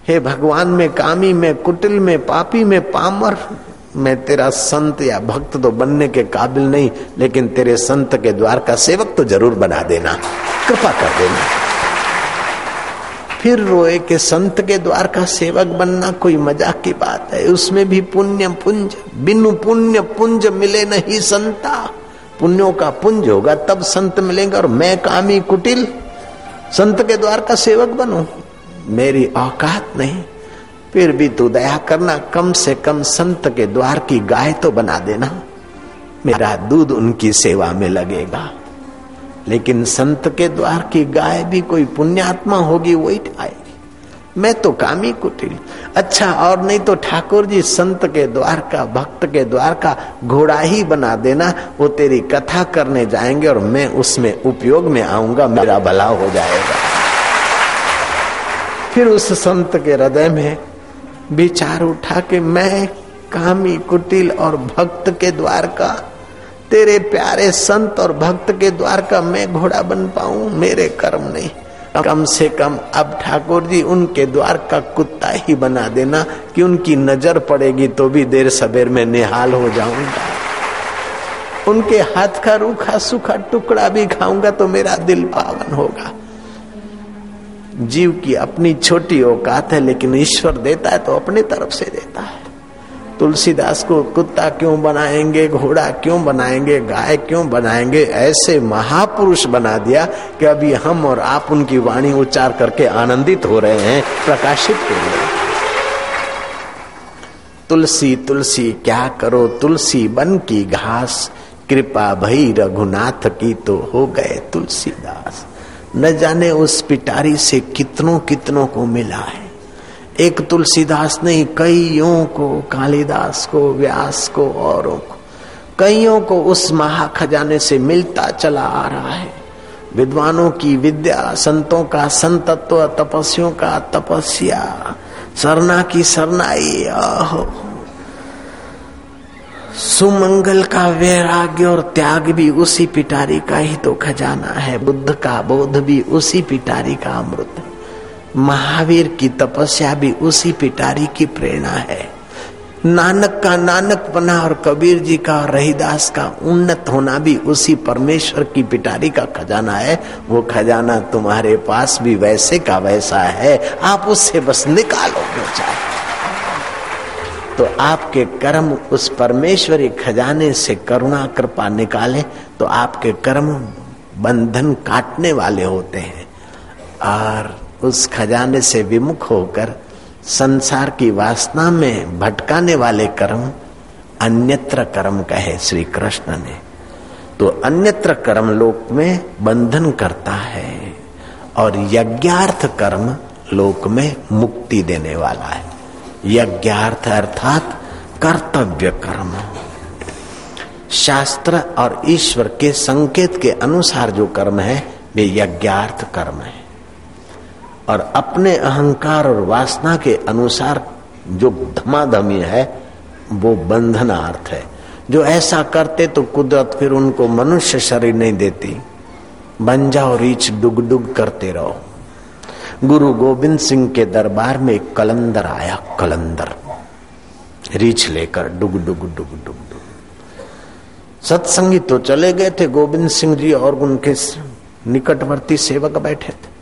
हे भगवान, में कामी, में कुटिल, में पापी, में पामर मैं तेरा संत या भक्त तो बनने के काबिल नहीं, लेकिन तेरे संत के द्वार का सेवक तो ज़रूर बना देना। कृपा कर देना। फिर रोए के संत के द्वार का सेवक बनना कोई मज़ाक की बात है। उसमें भी पुण्य पुंज, बिनु पुण्य पुंज मिले नहीं संता। पुण्यों का पुंज होगा, तब संत मिलेंगे, और मैं कामी कुटिल, संत के द्वार का सेवक बनू। मेरी औकात नहीं। फिर भी तू दया करना कम से कम संत के द्वार की गाय तो बना देना। मेरा दूध उनकी सेवा में लगेगा। लेकिन संत के द्वार की गाय भी कोई पुण्यात्मा होगी, वही आएगी मैं तो कामी कुटिल। अच्छा और नहीं तो ठाकुर जी संत के द्वार का, भक्त के द्वार का घोड़ा ही बना देना। वो तेरी कथा करने जाएँगे और मैं उसमें उपयोग में आऊँगा, मेरा भला हो जाएगा। फिर उस संत के हृदय में विचार उठा के मैं कामी, कुटिल और भक्त के द्वार का, तेरे प्यारे संत और भक्त के द्वार का मैं घोड़ा बन पाऊँ? मेरे कर्म नहीं। कम से कम अब ठाकुर जी उनके द्वार का कुत्ता ही बना देना कि उनकी नज़र पड़ेगी तो भी देर सवेर में निहाल हो जाऊँगा। उनके हाथ का रूखा सूखा टुकड़ा भी खाऊँगा तो मेरा दिल पावन होगा। जीव की अपनी छोटी औकात है, लेकिन ईश्वर देता है तो अपने तरफ़ से देता है। तुलसीदास को कुत्ता क्यों बनाएँगे, घोड़ा क्यों बनाएँगे, गाय क्यों बनाएँगे, ऐसे महापुरुष बना दिया कि अभी हम और आप उनकी वाणी उच्चार करके आनंदित हो रहे हैं, प्रकाशित हो रहे हैं। तुलसी तुलसी, क्या करो? तुलसी बन की घास, कृपा भई रघुनाथ की तो हो गए तुलसीदास। न जाने उस पिटारी से कितनों कितनों को मिला है। एक तुलसीदास नहीं, कईयों को, कालिदास को, व्यास को, औरों को। कईयों को उस महा खजाने से मिलता चला आ रहा है। विद्वानों की विद्या, संतों का संतत्व तपस्वियों का तपस्या, सरना की सरनाई, आहो। सुमंगल का वैराग्य और त्याग भी उसी पिटारी का ही तो खजाना है। बुद्ध का बोध भी उसी पिटारी का अमृत। महावीर की तपस्या भी उसी पिटारी की प्रेरणा है। नानक का नानक बना और कबीर जी का और रहीदास का उन्नत होना भी उसी परमेश्वर की पिटारी का खजाना है। वो खजाना तुम्हारे पास भी वैसे का वैसा है। आप उससे बस निकालो जो चाहे? तो आपके कर्म उस परमेश्वरी खजाने से करुणा, कृपा निकाले तो आपके कर्म बंधन काटने वाले होते हैं। और उस खजाने से विमुख होकर संसार की वासना में भटकाने वाले कर्म अन्यत्र कर्म कहे श्री कृष्ण ने। तो अन्यत्र कर्म लोक में बंधन करता है और यज्ञार्थ कर्म लोक में मुक्ति देने वाला है। यज्ञार्थ अर्थात कर्तव्य कर्म। शास्त्र और ईश्वर के संकेत के अनुसार जो कर्म है, वे यज्ञार्थ कर्म है। और अपने अहंकार और वासना के अनुसार जो धमाधमी है, वो बंधनार्थ है। जो ऐसा करते तो कुदरत फिर उनको मनुष्य शरीर नहीं देती। बन जाओ रीच डुग डुग करते रहो। गुरु गोविंद सिंह के दरबार में एक कलंदर आया, कलंदर। रीछ लेकर डुग डुग डुग डुग डुग। सत्संगी तो चले गए थे गोविंद सिंह जी और उनके निकटवर्ती सेवक बैठे थे।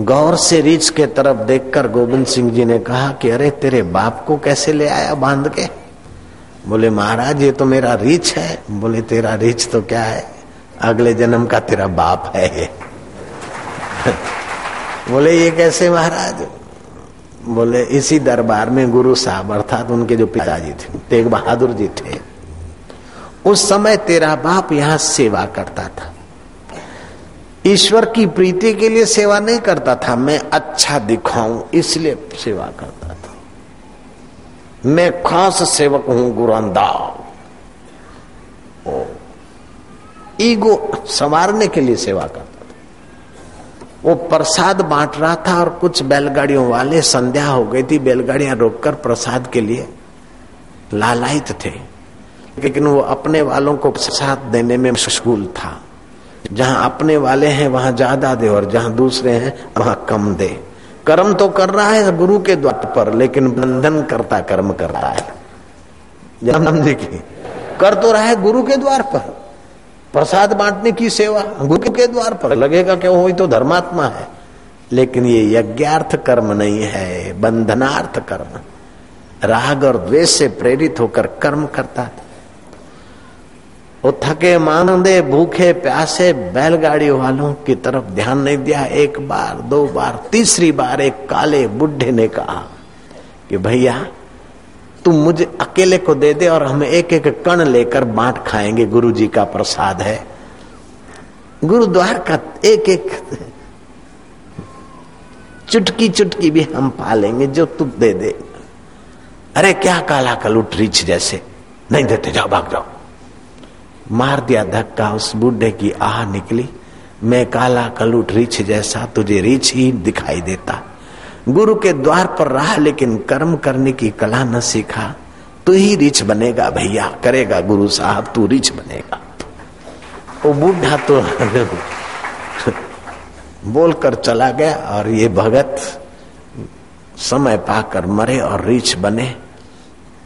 गौर से रीछ के तरफ़ देखकर गोविंद सिंह जी ने कहा कि अरे, तेरे बाप को कैसे ले आया बाँध के? बोले, महाराज, ये तो मेरा रीछ है। बोले, तेरा रीछ तो क्या है? अगले जन्म का तेरा बाप है बोले, ये कैसे महाराज? बोले, इसी दरबार में गुरु साहब, अर्थात उनके जो पिताजी थे, तेग बहादुर जी थे। उस समय तेरा बाप यहाँ सेवा करता था। ईश्वर की प्रीति के लिए सेवा नहीं करता था। मैं अच्छा दिखाऊँ, इसलिए सेवा करता था। मैं खास सेवक हूँ गुरंदा ईगो संवारने के लिए सेवा करता वो प्रसाद बांट रहा था और कुछ बैलगाड़ियों वाले संध्या हो गई थी, बैलगाड़ियाँ रोककर प्रसाद के लिए लालायित थे। लेकिन वो अपने वालों को प्रसाद देने में मशगूल था। जहाँ अपने वाले हैं, वहाँ ज़्यादा दे और जहाँ दूसरे हैं, वहाँ कम दे। कर्म तो कर रहा है गुरु के द्वार पर, लेकिन बंधन करता कर्म कर रहा है। जन्म देखिए, कर तो रहा है गुरु के द्वार पर। प्रसाद बांटने की सेवा गुरु के द्वार पर। लगेगा क्यों हो तो धर्मात्मा है। लेकिन ये यज्ञार्थ कर्म नहीं है, बंधनार्थ कर्म। राग और द्वेष से प्रेरित होकर कर्म करता था। वो थके मानदे, भूखे, प्यासे, बैलगाड़ी वालों की तरफ़ ध्यान नहीं दिया। एक बार, दो बार, तीसरी बार एक काले बुढ़े ने कहा कि भैया तुम मुझे अकेले को दे दे और हम एक एक कण लेकर बांट खाएँगे गुरु जी का प्रसाद है। गुरुद्वार का एक एक चुटकी चुटकी भी हम पालेंगे जो तू दे दे। अरे, क्या काला कलुट रीछ जैसे? नहीं देते, जाओ, भाग जाओ। मार दिया धक्का, उस बूढ़े की आह निकली। मैं काला कलूट रीछ जैसा तुझे रीछ ही दिखाई देता। गुरु के द्वार पर रहा, लेकिन कर्म करने की कला न सीखा। तू ही रिच बनेगा भैया, करेगा गुरु साहब, तू रिच बनेगा। वो बूढ़ा तो बोलकर चला गया, और ये भगत समय पाकर मरे और रिच बने,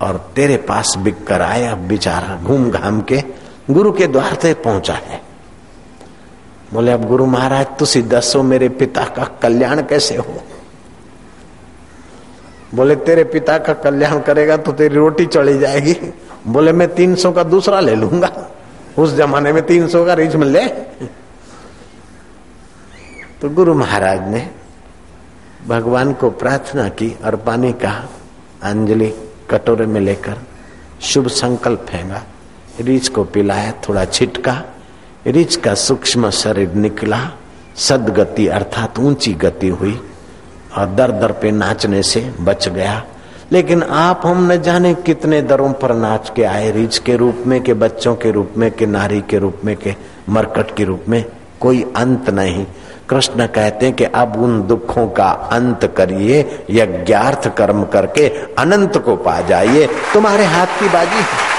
और तेरे पास बिक कर आया बेचारा घूम घाम के, गुरु के द्वार से पहुँचा है। बोले, अब गुरु महाराज, तुसी दसो मेरे पिता का कल्याण कैसे हो? बोले, तेरे पिता का कल्याण करेगा तो तेरी रोटी चढ़ी जाएगी। बोले, मैं तीन सौ का दूसरा ले लूँगा। उस जमाने में तीन सौ का रिच मिल ले। तो गुरु महाराज ने भगवान को प्रार्थना की और पानी का अंजलि कटोरे में लेकर शुभ संकल्प फेंगा। रीछ को पिलाया, थोड़ा छिटका। रीछ का सूक्ष्म शरीर निकला। सदगति अर्थात ऊँची गति हुई। और दर दर पे नाचने से बच गया। लेकिन आप हम न जाने कितने दरों पर नाच के आए, रीछ के रूप में के बच्चों के रूप में के नारी के रूप में के मरकट के रूप में। कोई अंत नहीं। कृष्ण कहते हैं कि अब उन दुखों का अंत करिए, यज्ञार्थ कर्म करके अनंत को पा जाइए। तुम्हारे हाथ की बाजी है।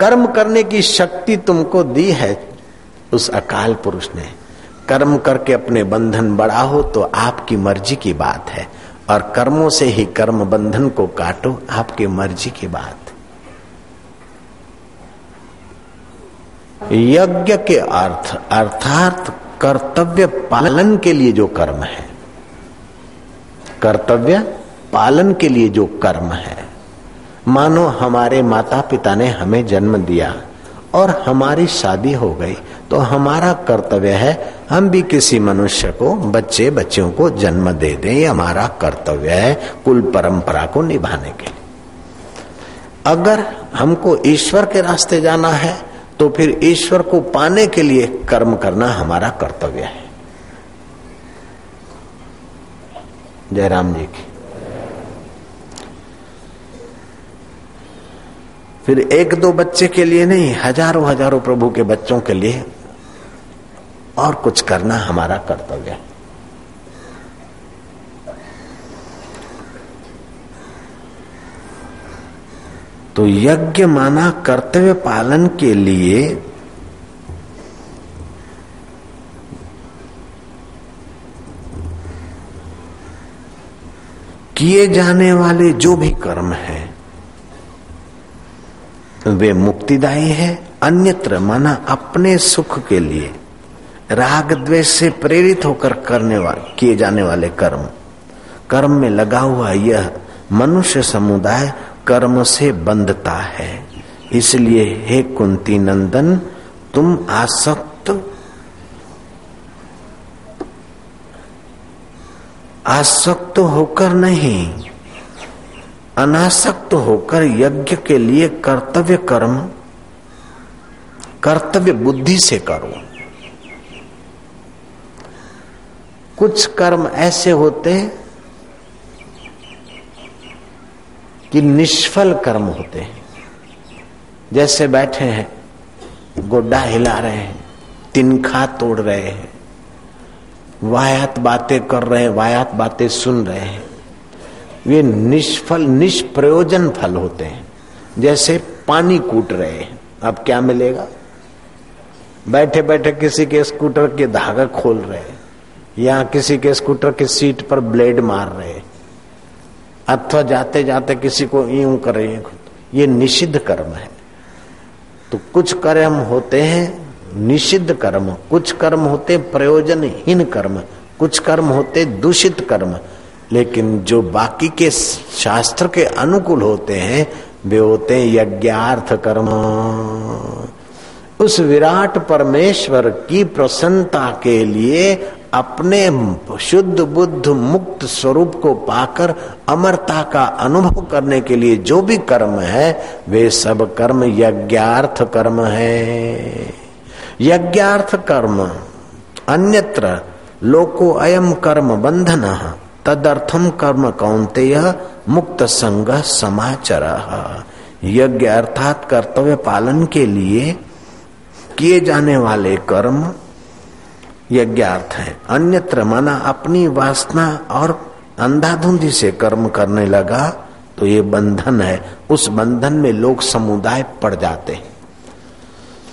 कर्म करने की शक्ति तुमको दी है, उस अकाल पुरुष ने। कर्म करके अपने बंधन बढ़ाओ तो आपकी मर्ज़ी की बात है। और कर्मों से ही कर्म बंधन को काटो, आपकी मर्ज़ी की बात। यज्ञ के अर्थ, अर्थात कर्तव्य पालन के लिए जो कर्म है। कर्तव्य पालन के लिए जो कर्म है। मानो हमारे माता पिता ने हमें जन्म दिया। और हमारी शादी हो गई तो हमारा कर्तव्य है, हम भी किसी मनुष्य को, बच्चे बच्चों को जन्म दे दें, ये हमारा कर्तव्य है कुल परंपरा को निभाने के लिए। अगर हमको ईश्वर के रास्ते जाना है तो फिर ईश्वर को पाने के लिए कर्म करना हमारा कर्तव्य है। जयराम जी की फिर एक दो बच्चे के लिए नहीं, हज़ारों हज़ारों प्रभु के बच्चों के लिए और कुछ करना हमारा कर्तव्य है। तो यज्ञ माना कर्तव्य पालन के लिए किए जाने वाले जो भी कर्म है वे मुक्तिदायी है, अन्यत्र माना अपने सुख के लिए। राग द्वेष से प्रेरित होकर करने वाले, किए जाने वाले कर्म। कर्म में लगा हुआ यह मनुष्य समुदाय कर्म से बंधता है। इसलिए, हे कुंती नंदन, तुम आसक्त आसक्त होकर नहीं। अनासक्त होकर यज्ञ के लिए कर्तव्य कर्म, कर्तव्य बुद्धि से करो। कुछ कर्म ऐसे होते कि निष्फल कर्म होते हैं। जैसे बैठे हैं, गोड्डा हिला रहे हैं, तिनखा तोड़ रहे हैं, वायात बातें कर रहे हैं, वायात बातें सुन रहे हैं। वे निष्फल, निष्प्रयोजन फल होते हैं। जैसे पानी कूट रहे हैं। अब क्या मिलेगा? बैठे बैठे किसी के स्कूटर के धागा खोल रहे हैं, या किसी के स्कूटर की सीट पर ब्लेड मार रहे हैं, अथवा जाते जाते किसी को यूँ कर रहे हैं। ये निषिद्ध कर्म है। तो कुछ कर्म होते हैं, निषिद्ध कर्म। कुछ कर्म होते प्रयोजनहीन कर्म। कुछ कर्म होते दूषित कर्म। लेकिन जो बाकी के शास्त्र के अनुकूल होते हैं, वे होते हैं यज्ञार्थ कर्म। उस विराट परमेश्वर की प्रसन्नता के लिए अपने शुद्ध बुद्ध मुक्त स्वरूप को पाकर अमरता का अनुभव करने के लिए जो भी कर्म है, वे सब कर्म यज्ञार्थ कर्म है। यज्ञार्थ कर्म अन्यत्र लोको अयम कर्म बंधन। तदर्थम कर्म कौनते मुक्त संग समाचर। यज्ञ अर्थात कर्तव्य पालन के लिए किए जाने वाले कर्म यज्ञार्थ है। अन्यत्र माना अपनी वासना और अंधाधुंधी से कर्म करने लगा तो ये बंधन है। उस बंधन में लोग समुदाय पड़ जाते हैं।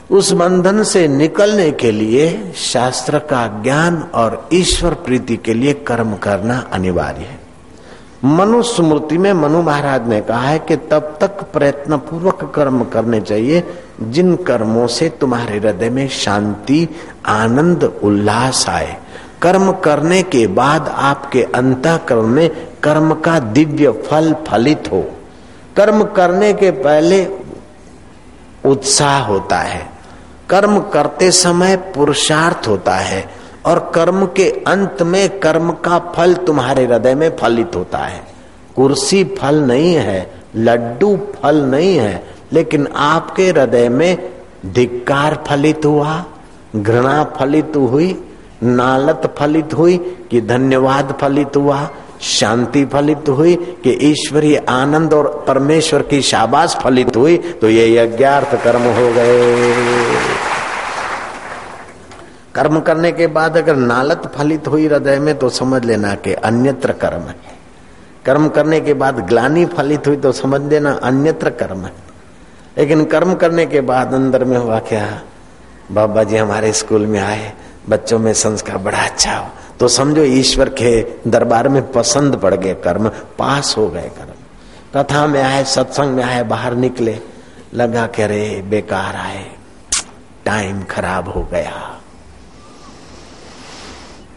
उस बंधन से निकलने के लिए शास्त्र का ज्ञान और ईश्वर प्रीति के लिए कर्म करना अनिवार्य है। मनु स्मृति में मनु महाराज ने कहा है कि तब तक प्रयत्न पूर्वक कर्म करने चाहिए, जिन कर्मों से तुम्हारे हृदय में शांति, आनंद, उल्लास आए। कर्म करने के बाद आपके अंतकरण में कर्म का दिव्य फल फलित हो। कर्म करने के पहले उत्साह होता है। कर्म करते समय पुरुषार्थ होता है और कर्म के अंत में कर्म का फल तुम्हारे हृदय में फलित होता है। कुर्सी फल नहीं है, लड्डू फल नहीं है, लेकिन आपके हृदय में धिक्कार फलित हुआ, घृणा फलित हुई, नालत फलित हुई कि धन्यवाद फलित हुआ, शांति फलित हुई कि ईश्वरीय आनंद और परमेश्वर की शाबाश फलित हुई तो ये यज्ञार्थ कर्म हो गए। कर्म करने के बाद अगर नालत फलित हुई हृदय में तो समझ लेना कि अन्यत्र कर्म है। कर्म करने के बाद ग्लानी फलित हुई तो समझ लेना अन्यत्र कर्म है। लेकिन कर्म करने के बाद अंदर में हुआ क्या? बाबा जी हमारे स्कूल में आए, बच्चों में संस्कार बड़ा अच्छा हो। तो समझो ईश्वर के दरबार में पसंद पड़ गए कर्म, पास हो गए कर्म। कथा में आए, सत्संग में आए, बाहर निकले, लगा के रे बेकार आए, टाइम खराब हो गया।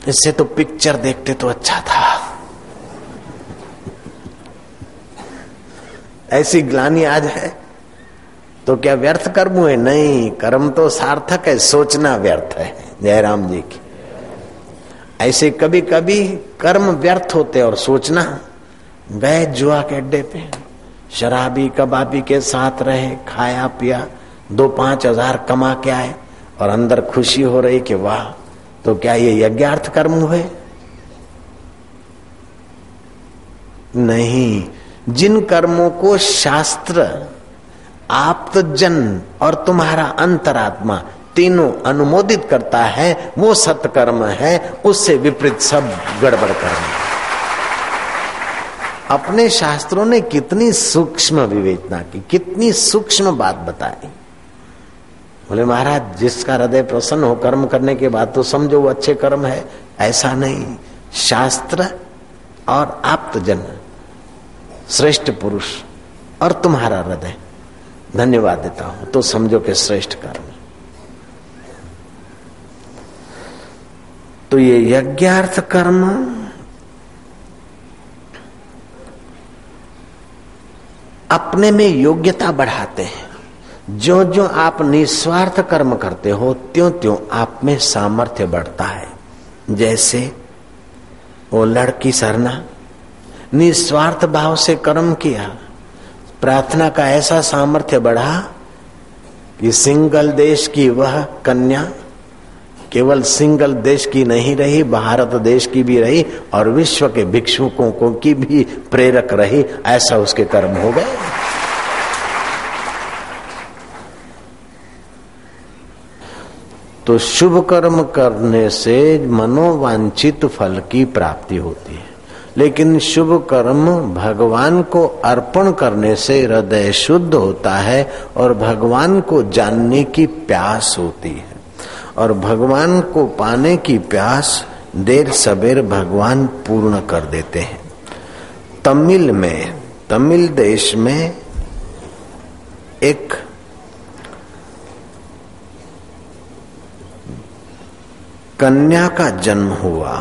इससे तो पिक्चर देखते तो अच्छा था। ऐसी ग्लानी आज है तो क्या व्यर्थ कर्म हुए नहीं, कर्म तो सार्थक है, सोचना व्यर्थ है, जयराम जी की। ऐसे कभी कभी कर्म व्यर्थ होते और सोचना, गए जुआ के अड्डे पे, शराबी कबाबी के साथ रहे, खाया पिया, दो पाँच हज़ार कमा के आए, और अंदर खुशी हो रही कि वाह तो क्या ये यज्ञार्थ कर्म हुए? नहीं। जिन कर्मों को शास्त्र आप्तजन और तुम्हारा अंतरात्मा तीनों अनुमोदित करता है, वो सत्कर्म है, उससे विपरीत सब गड़बड़ कर्म। अपने शास्त्रों ने कितनी सूक्ष्म विवेचना की, कितनी सूक्ष्म बात बताई। बोले, महाराज, जिसका हृदय प्रसन्न हो कर्म करने के बाद तो समझो वो अच्छे कर्म है। ऐसा नहीं। शास्त्र और आप्तजन श्रेष्ठ पुरुष और तुम्हारा हृदय। धन्यवाद देता हूँ। तो समझो कि श्रेष्ठ कर्म तो ये यज्ञार्थ कर्म, अपने में योग्यता बढ़ाते हैं। जो जो आप निस्वार्थ कर्म करते हो त्यों त्यों आप में सामर्थ्य बढ़ता है। जैसे वो लड़की सरना, निस्वार्थ भाव से कर्म किया, प्रार्थना का ऐसा सामर्थ्य बढ़ा कि सिंगल देश की वह कन्या, केवल सिंगल देश की नहीं रही, भारत देश की भी रही और विश्व के भिक्षुकों को की भी प्रेरक रही, ऐसा उसके कर्म हो गए। तो शुभ कर्म करने से मनोवांछित फल की प्राप्ति होती है। लेकिन शुभ कर्म भगवान को अर्पण करने से हृदय शुद्ध होता है और भगवान को जानने की प्यास होती है। और भगवान को पाने की प्यास देर सबेर भगवान पूर्ण कर देते हैं। तमिल में, तमिल देश में एक कन्या का जन्म हुआ।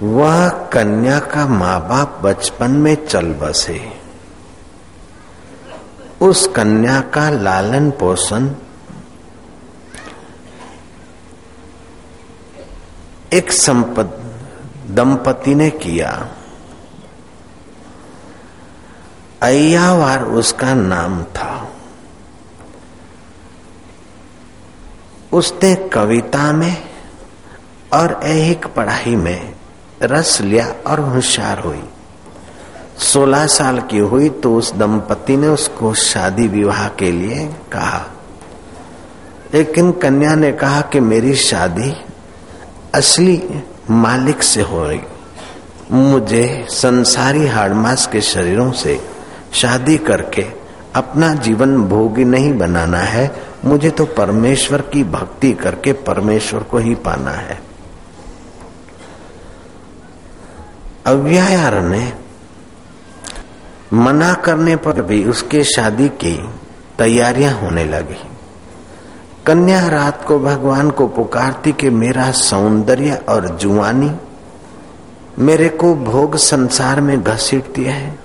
वह कन्या का माँ बाप बचपन में चल बसे। उस कन्या का लालन पोषण एक संपद दंपति ने किया। अय्यावार उसका नाम था उसने कविता में और ऐहिक पढ़ाई में रस लिया और होशियार हुई। सोलह साल की हुई तो उस दंपति ने उसको शादी विवाह के लिए कहा। लेकिन कन्या ने कहा कि मेरी शादी असली मालिक से हो रही। मुझे संसारी हाड़मास के शरीरों से शादी करके अपना जीवन भोगी नहीं बनाना है मुझे तो परमेश्वर की भक्ति करके परमेश्वर को ही पाना है। अव्यायार ने मना करने पर भी उसके शादी की तैयारियाँ होने लगी। कन्या रात को भगवान को पुकारती कि मेरा सौंदर्य और जुआनी मेरे को भोग संसार में घसीटती है।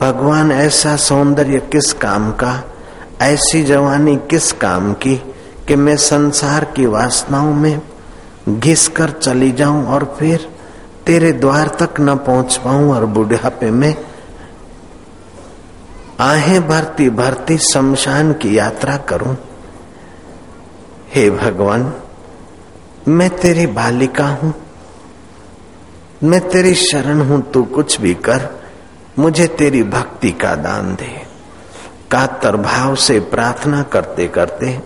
भगवान ऐसा सौंदर्य किस काम का ऐसी जवानी किस काम की कि मैं संसार की वासनाओं में घिस कर चली जाऊँ और फिर तेरे द्वार तक न पहुँच पाऊँ और बुढ़ापे में आहें भरती भरती शमशान की यात्रा करूँ? हे भगवान, मैं तेरी बालिका हूँ, मैं तेरी शरण हूँ, तू कुछ भी कर, मुझे तेरी भक्ति का दान दे। कातर भाव से प्रार्थना करते करते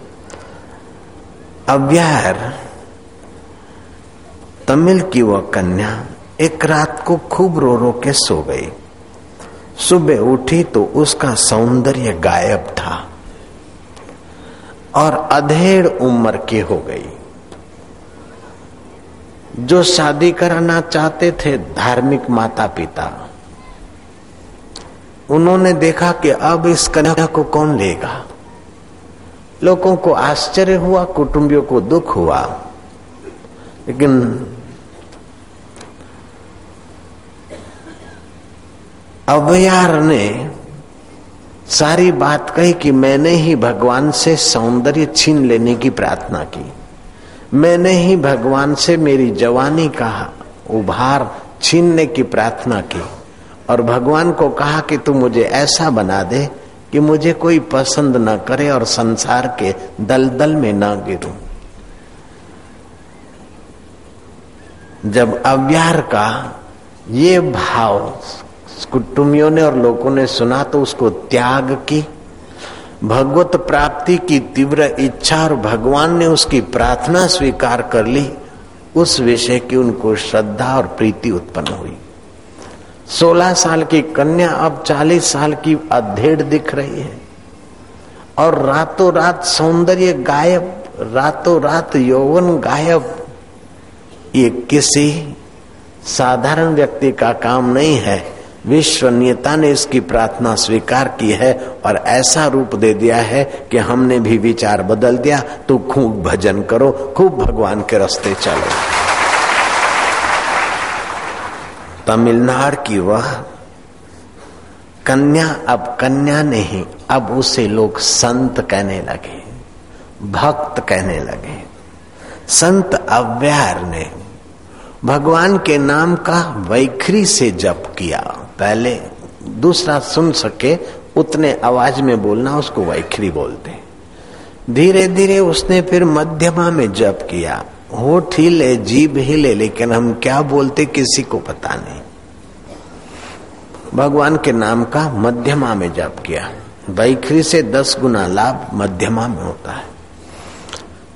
अव्यार तमिल की वह कन्या एक रात को खूब रो रो के सो गई। सुबह उठी तो उसका सौंदर्य गायब था और अधेड़ उम्र की हो गई। जो शादी कराना चाहते थे धार्मिक माता पिता उन्होंने देखा कि अब इस कन्या को कौन लेगा? लोगों को आश्चर्य हुआ, कुटुंबियों को दुख हुआ। लेकिन अवयार ने सारी बात कही कि मैंने ही भगवान से सौंदर्य छीन लेने की प्रार्थना की। मैंने ही भगवान से मेरी जवानी का उभार छीनने की प्रार्थना की। और भगवान को कहा कि तू मुझे ऐसा बना दे कि मुझे कोई पसंद न करे और संसार के दलदल में न गिरूं। जब अव्यार का ये भाव कुटुंबियों ने और लोगों ने सुना तो उसको त्याग की, भगवत प्राप्ति की तीव्र इच्छा और भगवान ने उसकी प्रार्थना स्वीकार कर ली, उस विषय की उनको श्रद्धा और प्रीति उत्पन्न हुई। सोलह साल की कन्या अब चालीस साल की अधेड़ दिख रही है। और रातों रात सौंदर्य गायब, रातों रात यौवन गायब। ये किसी साधारण व्यक्ति का काम नहीं है। विश्वनीयता ने इसकी प्रार्थना स्वीकार की है और ऐसा रूप दे दिया है कि हमने भी विचार बदल दिया। तो खूब भजन करो, खूब भगवान के रास्ते चलो। तमिलनाडु की वह कन्या अब कन्या नहीं, अब उसे लोग संत कहने लगे, भक्त कहने लगे। संत अव्यार ने भगवान के नाम का वैखरी से जप किया। पहले दूसरा सुन सके, उतने आवाज़ में बोलना उसको वैखरी बोलते। धीरे धीरे उसने फिर मध्यमा में जप किया। होठ हिले जीभ हिले लेकिन हम क्या बोलते किसी को पता नहीं। भगवान के नाम का मध्यमा में जप किया। वैखरी से दस गुना लाभ मध्यमा में होता है।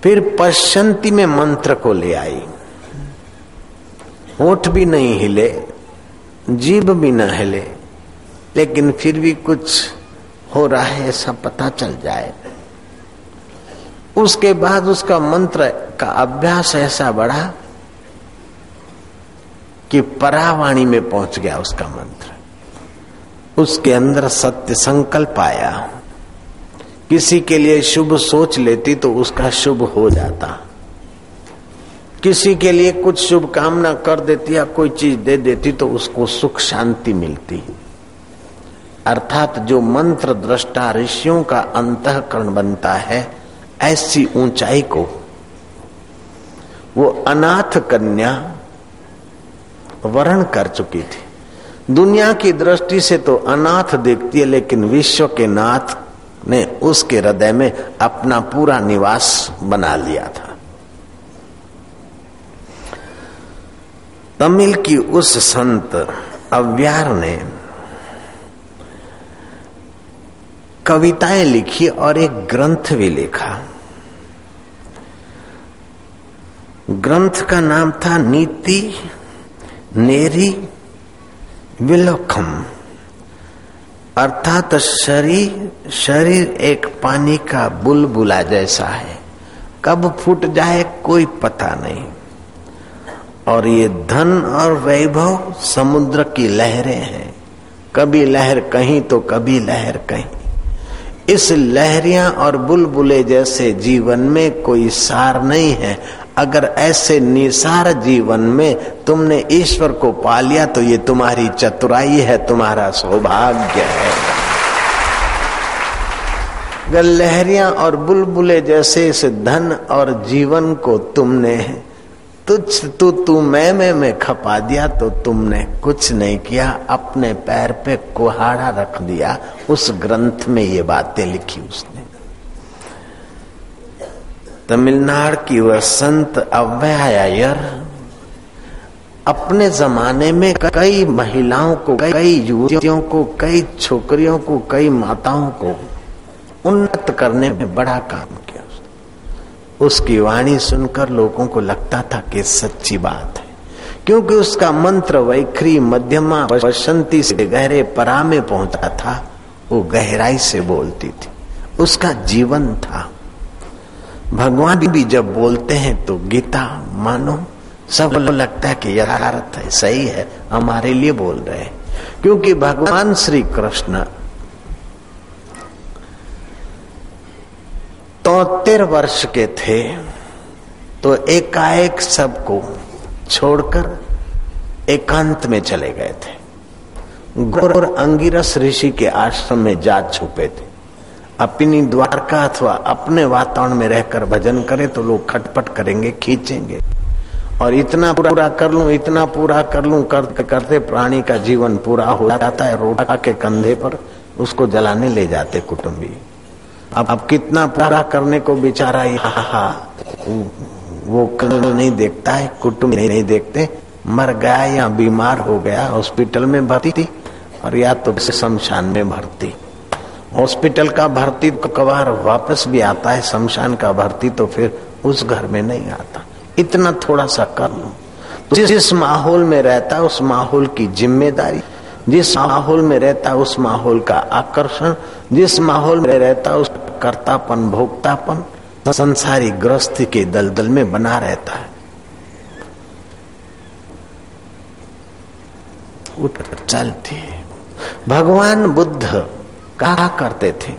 फिर पश्चंती में मंत्र को ले आई। होठ भी नहीं हिले, जीभ भी न हिले, लेकिन फिर भी कुछ हो रहा है, ऐसा पता चल जाए। उसके बाद उसका मंत्र का अभ्यास ऐसा बढ़ा कि परावाणी में पहुँच गया उसका मंत्र। उसके अंदर सत्य संकल्प आया। किसी के लिए शुभ सोच लेती तो उसका शुभ हो जाता। किसी के लिए कुछ शुभकामना कर देती या कोई चीज़ दे देती तो उसको सुख शांति मिलती। अर्थात जो मंत्र दृष्टा ऋषियों का अंतकरण बनता है, ऐसी ऊंचाई को वो अनाथ कन्या वर्ण कर चुकी थी। दुनिया की दृष्टि से तो अनाथ देखती है, लेकिन विश्व के नाथ ने उसके हृदय में अपना पूरा निवास बना लिया था। तमिल की उस संत अव्यार ने कविताएँ लिखी और एक ग्रंथ भी लिखा। ग्रंथ का नाम था नीति, नेरी विलोखम अर्थात शरीर शरीर एक पानी का बुलबुला जैसा है। कब फूट जाए कोई पता नहीं। और ये धन और वैभव समुद्र की लहरें हैं। कभी लहर कहीं तो कभी लहर कहीं। इस लहरिया और बुलबुले जैसे जीवन में कोई सार नहीं है। अगर ऐसे निसार जीवन में तुमने ईश्वर को पा लिया तो ये तुम्हारी चतुराई है, तुम्हारा सौभाग्य है। अगर लहरिया और बुलबुले जैसे इस धन और जीवन को तुमने तुझ तू तू मैं मैं, में खपा दिया तो तुमने कुछ नहीं किया, अपने पैर पे कुहाड़ा रख दिया। उस ग्रंथ में ये बातें लिखी उसने। तमिलनाडु की वह संत अव्ययर अपने जमाने में कई महिलाओं को, कई युवतियों को, कई छोकरियों को, कई माताओं को उन्नत करने में बड़ा काम किया उसकी वाणी सुनकर लोगों को लगता था कि सच्ची बात है। क्योंकि उसका मंत्र वैखरी, मध्यमा, वसंती से गहरे परा में पहुँचा था, वो गहराई से बोलती थी। उसका जीवन था। भगवान भी जब बोलते हैं तो गीता मानो, सब लगता है कि यथार्थ है, सही है, हमारे लिए बोल रहे हैं। क्योंकि भगवान श्री कृष्ण तोतेर वर्ष के थे तो एकाएक सबको छोड़कर एकांत में चले गए थे। गौर अंगिरस ऋषि के आश्रम में जा छुपे थे। अपनी द्वारका अथवा अपने वातावरण में रहकर भजन करे तो लोग खटपट करेंगे खींचेंगे। और इतना पूरा कर लू इतना पूरा कर लू करते करते प्राणी का जीवन पूरा हो जाता है रोटा के कंधे पर उसको जलाने ले जाते कुटुंबी। अब अब कितना पूरा करने को बेचारा यहाँ वो कल नहीं देखता है कुटुंब नहीं, नहीं देखते। मर गया या बीमार हो गया हॉस्पिटल में भर्ती और या तो शमशान में भर्ती। हॉस्पिटल का भर्ती तो कबार वापस भी आता है, शमशान का भर्ती तो फिर उस घर में नहीं आता। इतना थोड़ा सा कर लो। तो जिस माहौल में रहता है, उस माहौल की ज़िम्मेदारी। जिस माहौल में रहता है, उस माहौल का आकर्षण। जिस माहौल में रहता है, उस कर्तापन, भोक्तापन संसारी ग्रस्ती के दलदल में बना रहता है। चलती है। भगवान बुद्ध कहा करते थे?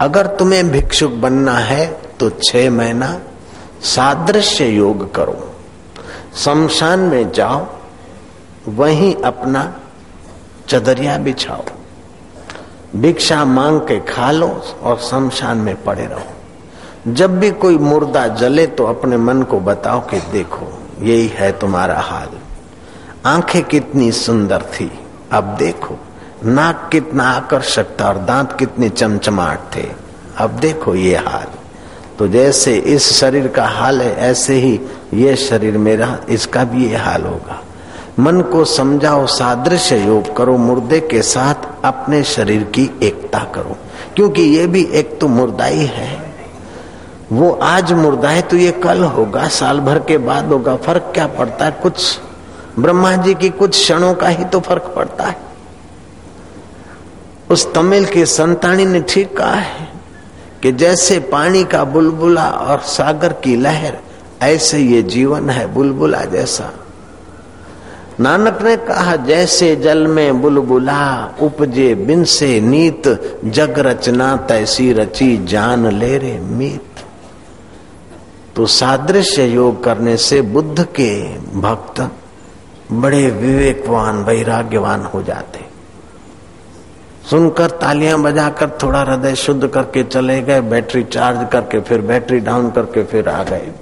अगर तुम्हें भिक्षुक बनना है तो छह महीना सादृश्य योग करो। शमशान में जाओ, वहीं अपना चदरिया बिछाओ। भिक्षा मांग के खा लो और शमशान में पड़े रहो। जब भी कोई मुर्दा जले तो अपने मन को बताओ कि देखो, यही है तुम्हारा हाल। आँखें कितनी सुंदर थी, अब देखो। नाक कितना आकर्षक था और दांत कितने चमचमाट थे। अब देखो ये हाल। तो जैसे इस शरीर का हाल है, ऐसे ही ये शरीर मेरा, इसका भी ये हाल होगा। मन को समझाओ सादृश्य योग करो, मुर्दे के साथ अपने शरीर की एकता करो। क्योंकि ये भी एक तो मुर्दा ही है। वो आज मुर्दा है तो ये कल होगा, साल भर के बाद होगा। फ़र्क क्या पड़ता है? कुछ ब्रह्मा जी की कुछ क्षणों का ही तो फ़र्क पड़ता है। उस तमिल के संतानी ने ठीक कहा है कि जैसे पानी का बुलबुला और सागर की लहर, ऐसे ये जीवन है बुलबुला जैसा। नानक ने कहा, जैसे जल में बुलबुला उपजे बिन से नीत, जग रचना तैसी रची जान ले रे मीत। तो सादृश्य योग करने से बुद्ध के भक्त बड़े विवेकवान, वैराग्यवान हो जाते। सुनकर तालियाँ बजाकर थोड़ा हृदय शुद्ध करके चले गए, बैटरी चार्ज करके फिर बैटरी डाउन करके फिर आ गए।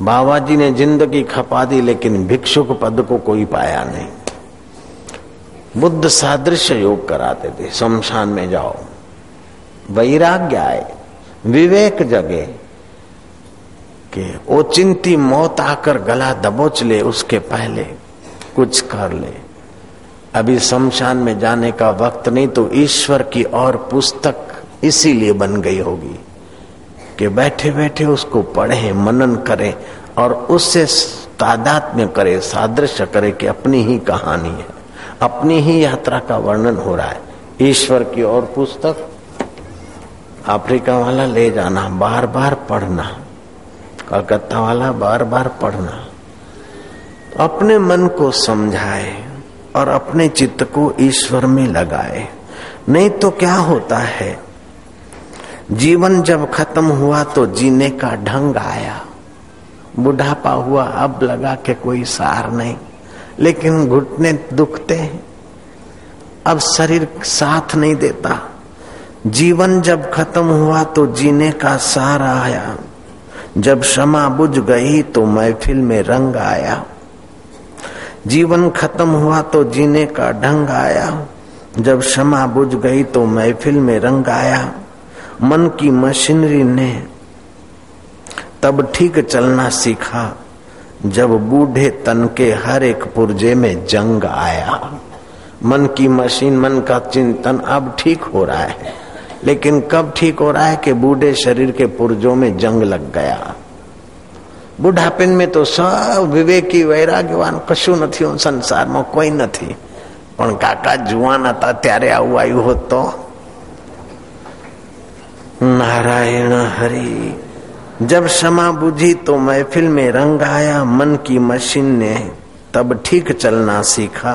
बाबा जी ने ज़िंदगी खपा दी, लेकिन भिक्षुक पद को कोई पाया नहीं। बुद्ध सादृश्य योग कराते थे, शमशान में जाओ। वैराग्य आए विवेक जगे कि ओ चिंती मौत आकर गला दबोच ले, उसके पहले कुछ कर ले। अभी शमशान में जाने का वक्त नहीं तो ईश्वर की और पुस्तक इसीलिए बन गई होगी कि बैठे बैठे उसको पढ़े, मनन करें और उससे तादात्म्य करे, सादृश्य करे कि अपनी ही कहानी है। अपनी ही यात्रा का वर्णन हो रहा है। ईश्वर की और पुस्तक अफ्रीका वाला ले जाना बार बार पढ़ना कलकत्ता वाला बार बार पढ़ना। अपने मन को समझाए और अपने चित्त को ईश्वर में लगाए। नहीं तो क्या होता है? जीवन जब खत्म हुआ तो जीने का ढंग आया। बुढ़ापा हुआ, अब लगा के कोई सार नहीं। लेकिन घुटने दुखते हैं। अब शरीर साथ नहीं देता। जीवन जब खत्म हुआ तो जीने का सार आया। जब क्षमा बुझ गई तो महफिल में रंग आया। जीवन खत्म हुआ तो जीने का ढंग आया। जब क्षमा बुझ गई तो महफिल में रंग आया। मन की मशीनरी ने तब ठीक चलना सीखा। जब बूढ़े तन के हर एक पुर्जे में जंग आया। मन की मशीन, मन का चिंतन अब ठीक हो रहा है। लेकिन कब ठीक हो रहा है कि बूढ़े शरीर के पुर्जों में जंग लग गया? બુઢાપેન में તો સૌ વિવેકી વૈરાગ્યવાન કશું નથી સંસારમાં કોઈ નથી પણ કાકા જુવાન હતા ત્યારે આવું આવ્યું હોત તો नारायण हरि जब क्षमा बुझी तो महफिल में रंग आया मन की मशीन ने तब ठीक चलना सीखा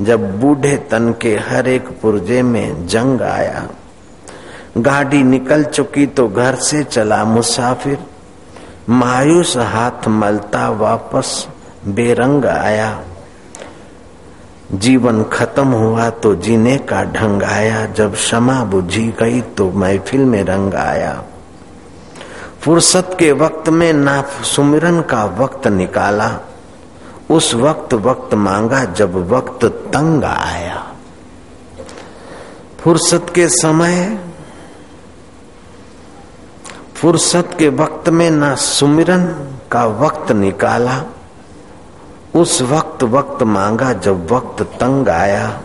जब बूढ़े तन के हर एक पुर्जे में जंग आया गाड़ी निकल चुकी तो घर से चला मुसाफिर मायूस हाथ मलता वापस, बेरंग आया। जीवन खत्म हुआ तो जीने का ढंग आया। जब क्षमा बुझी गई तो महफिल में रंग आया। फुर्सत के वक्त में ना सुमिरन का वक्त निकाला। उस वक्त वक्त मांगा जब वक्त तंग आया। फुर्सत के समय फुर्सत के वक्त में ना सुमिरन का वक्त निकाला। उस वक्त वक्त मांगा जब वक्त तंग आया।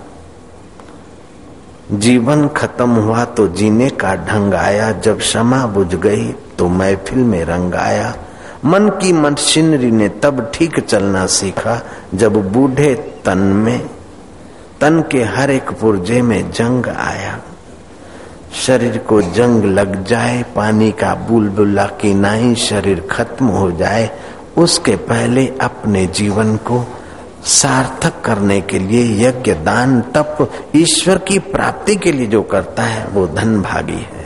जीवन खत्म हुआ तो जीने का ढंग आया। जब क्षमा बुझ गई तो महफिल में रंग आया। मन की मशीनरी ने तब ठीक चलना सीखा, जब बूढ़े तन में, तन के हर एक पुर्जे में जंग आया। शरीर को जंग लग जाए, पानी का बुलबुला की नाई शरीर खत्म हो जाए, उसके पहले अपने जीवन को सार्थक करने के लिए यज्ञ दान तप ईश्वर की प्राप्ति के लिए जो करता है, वो धन भागी है।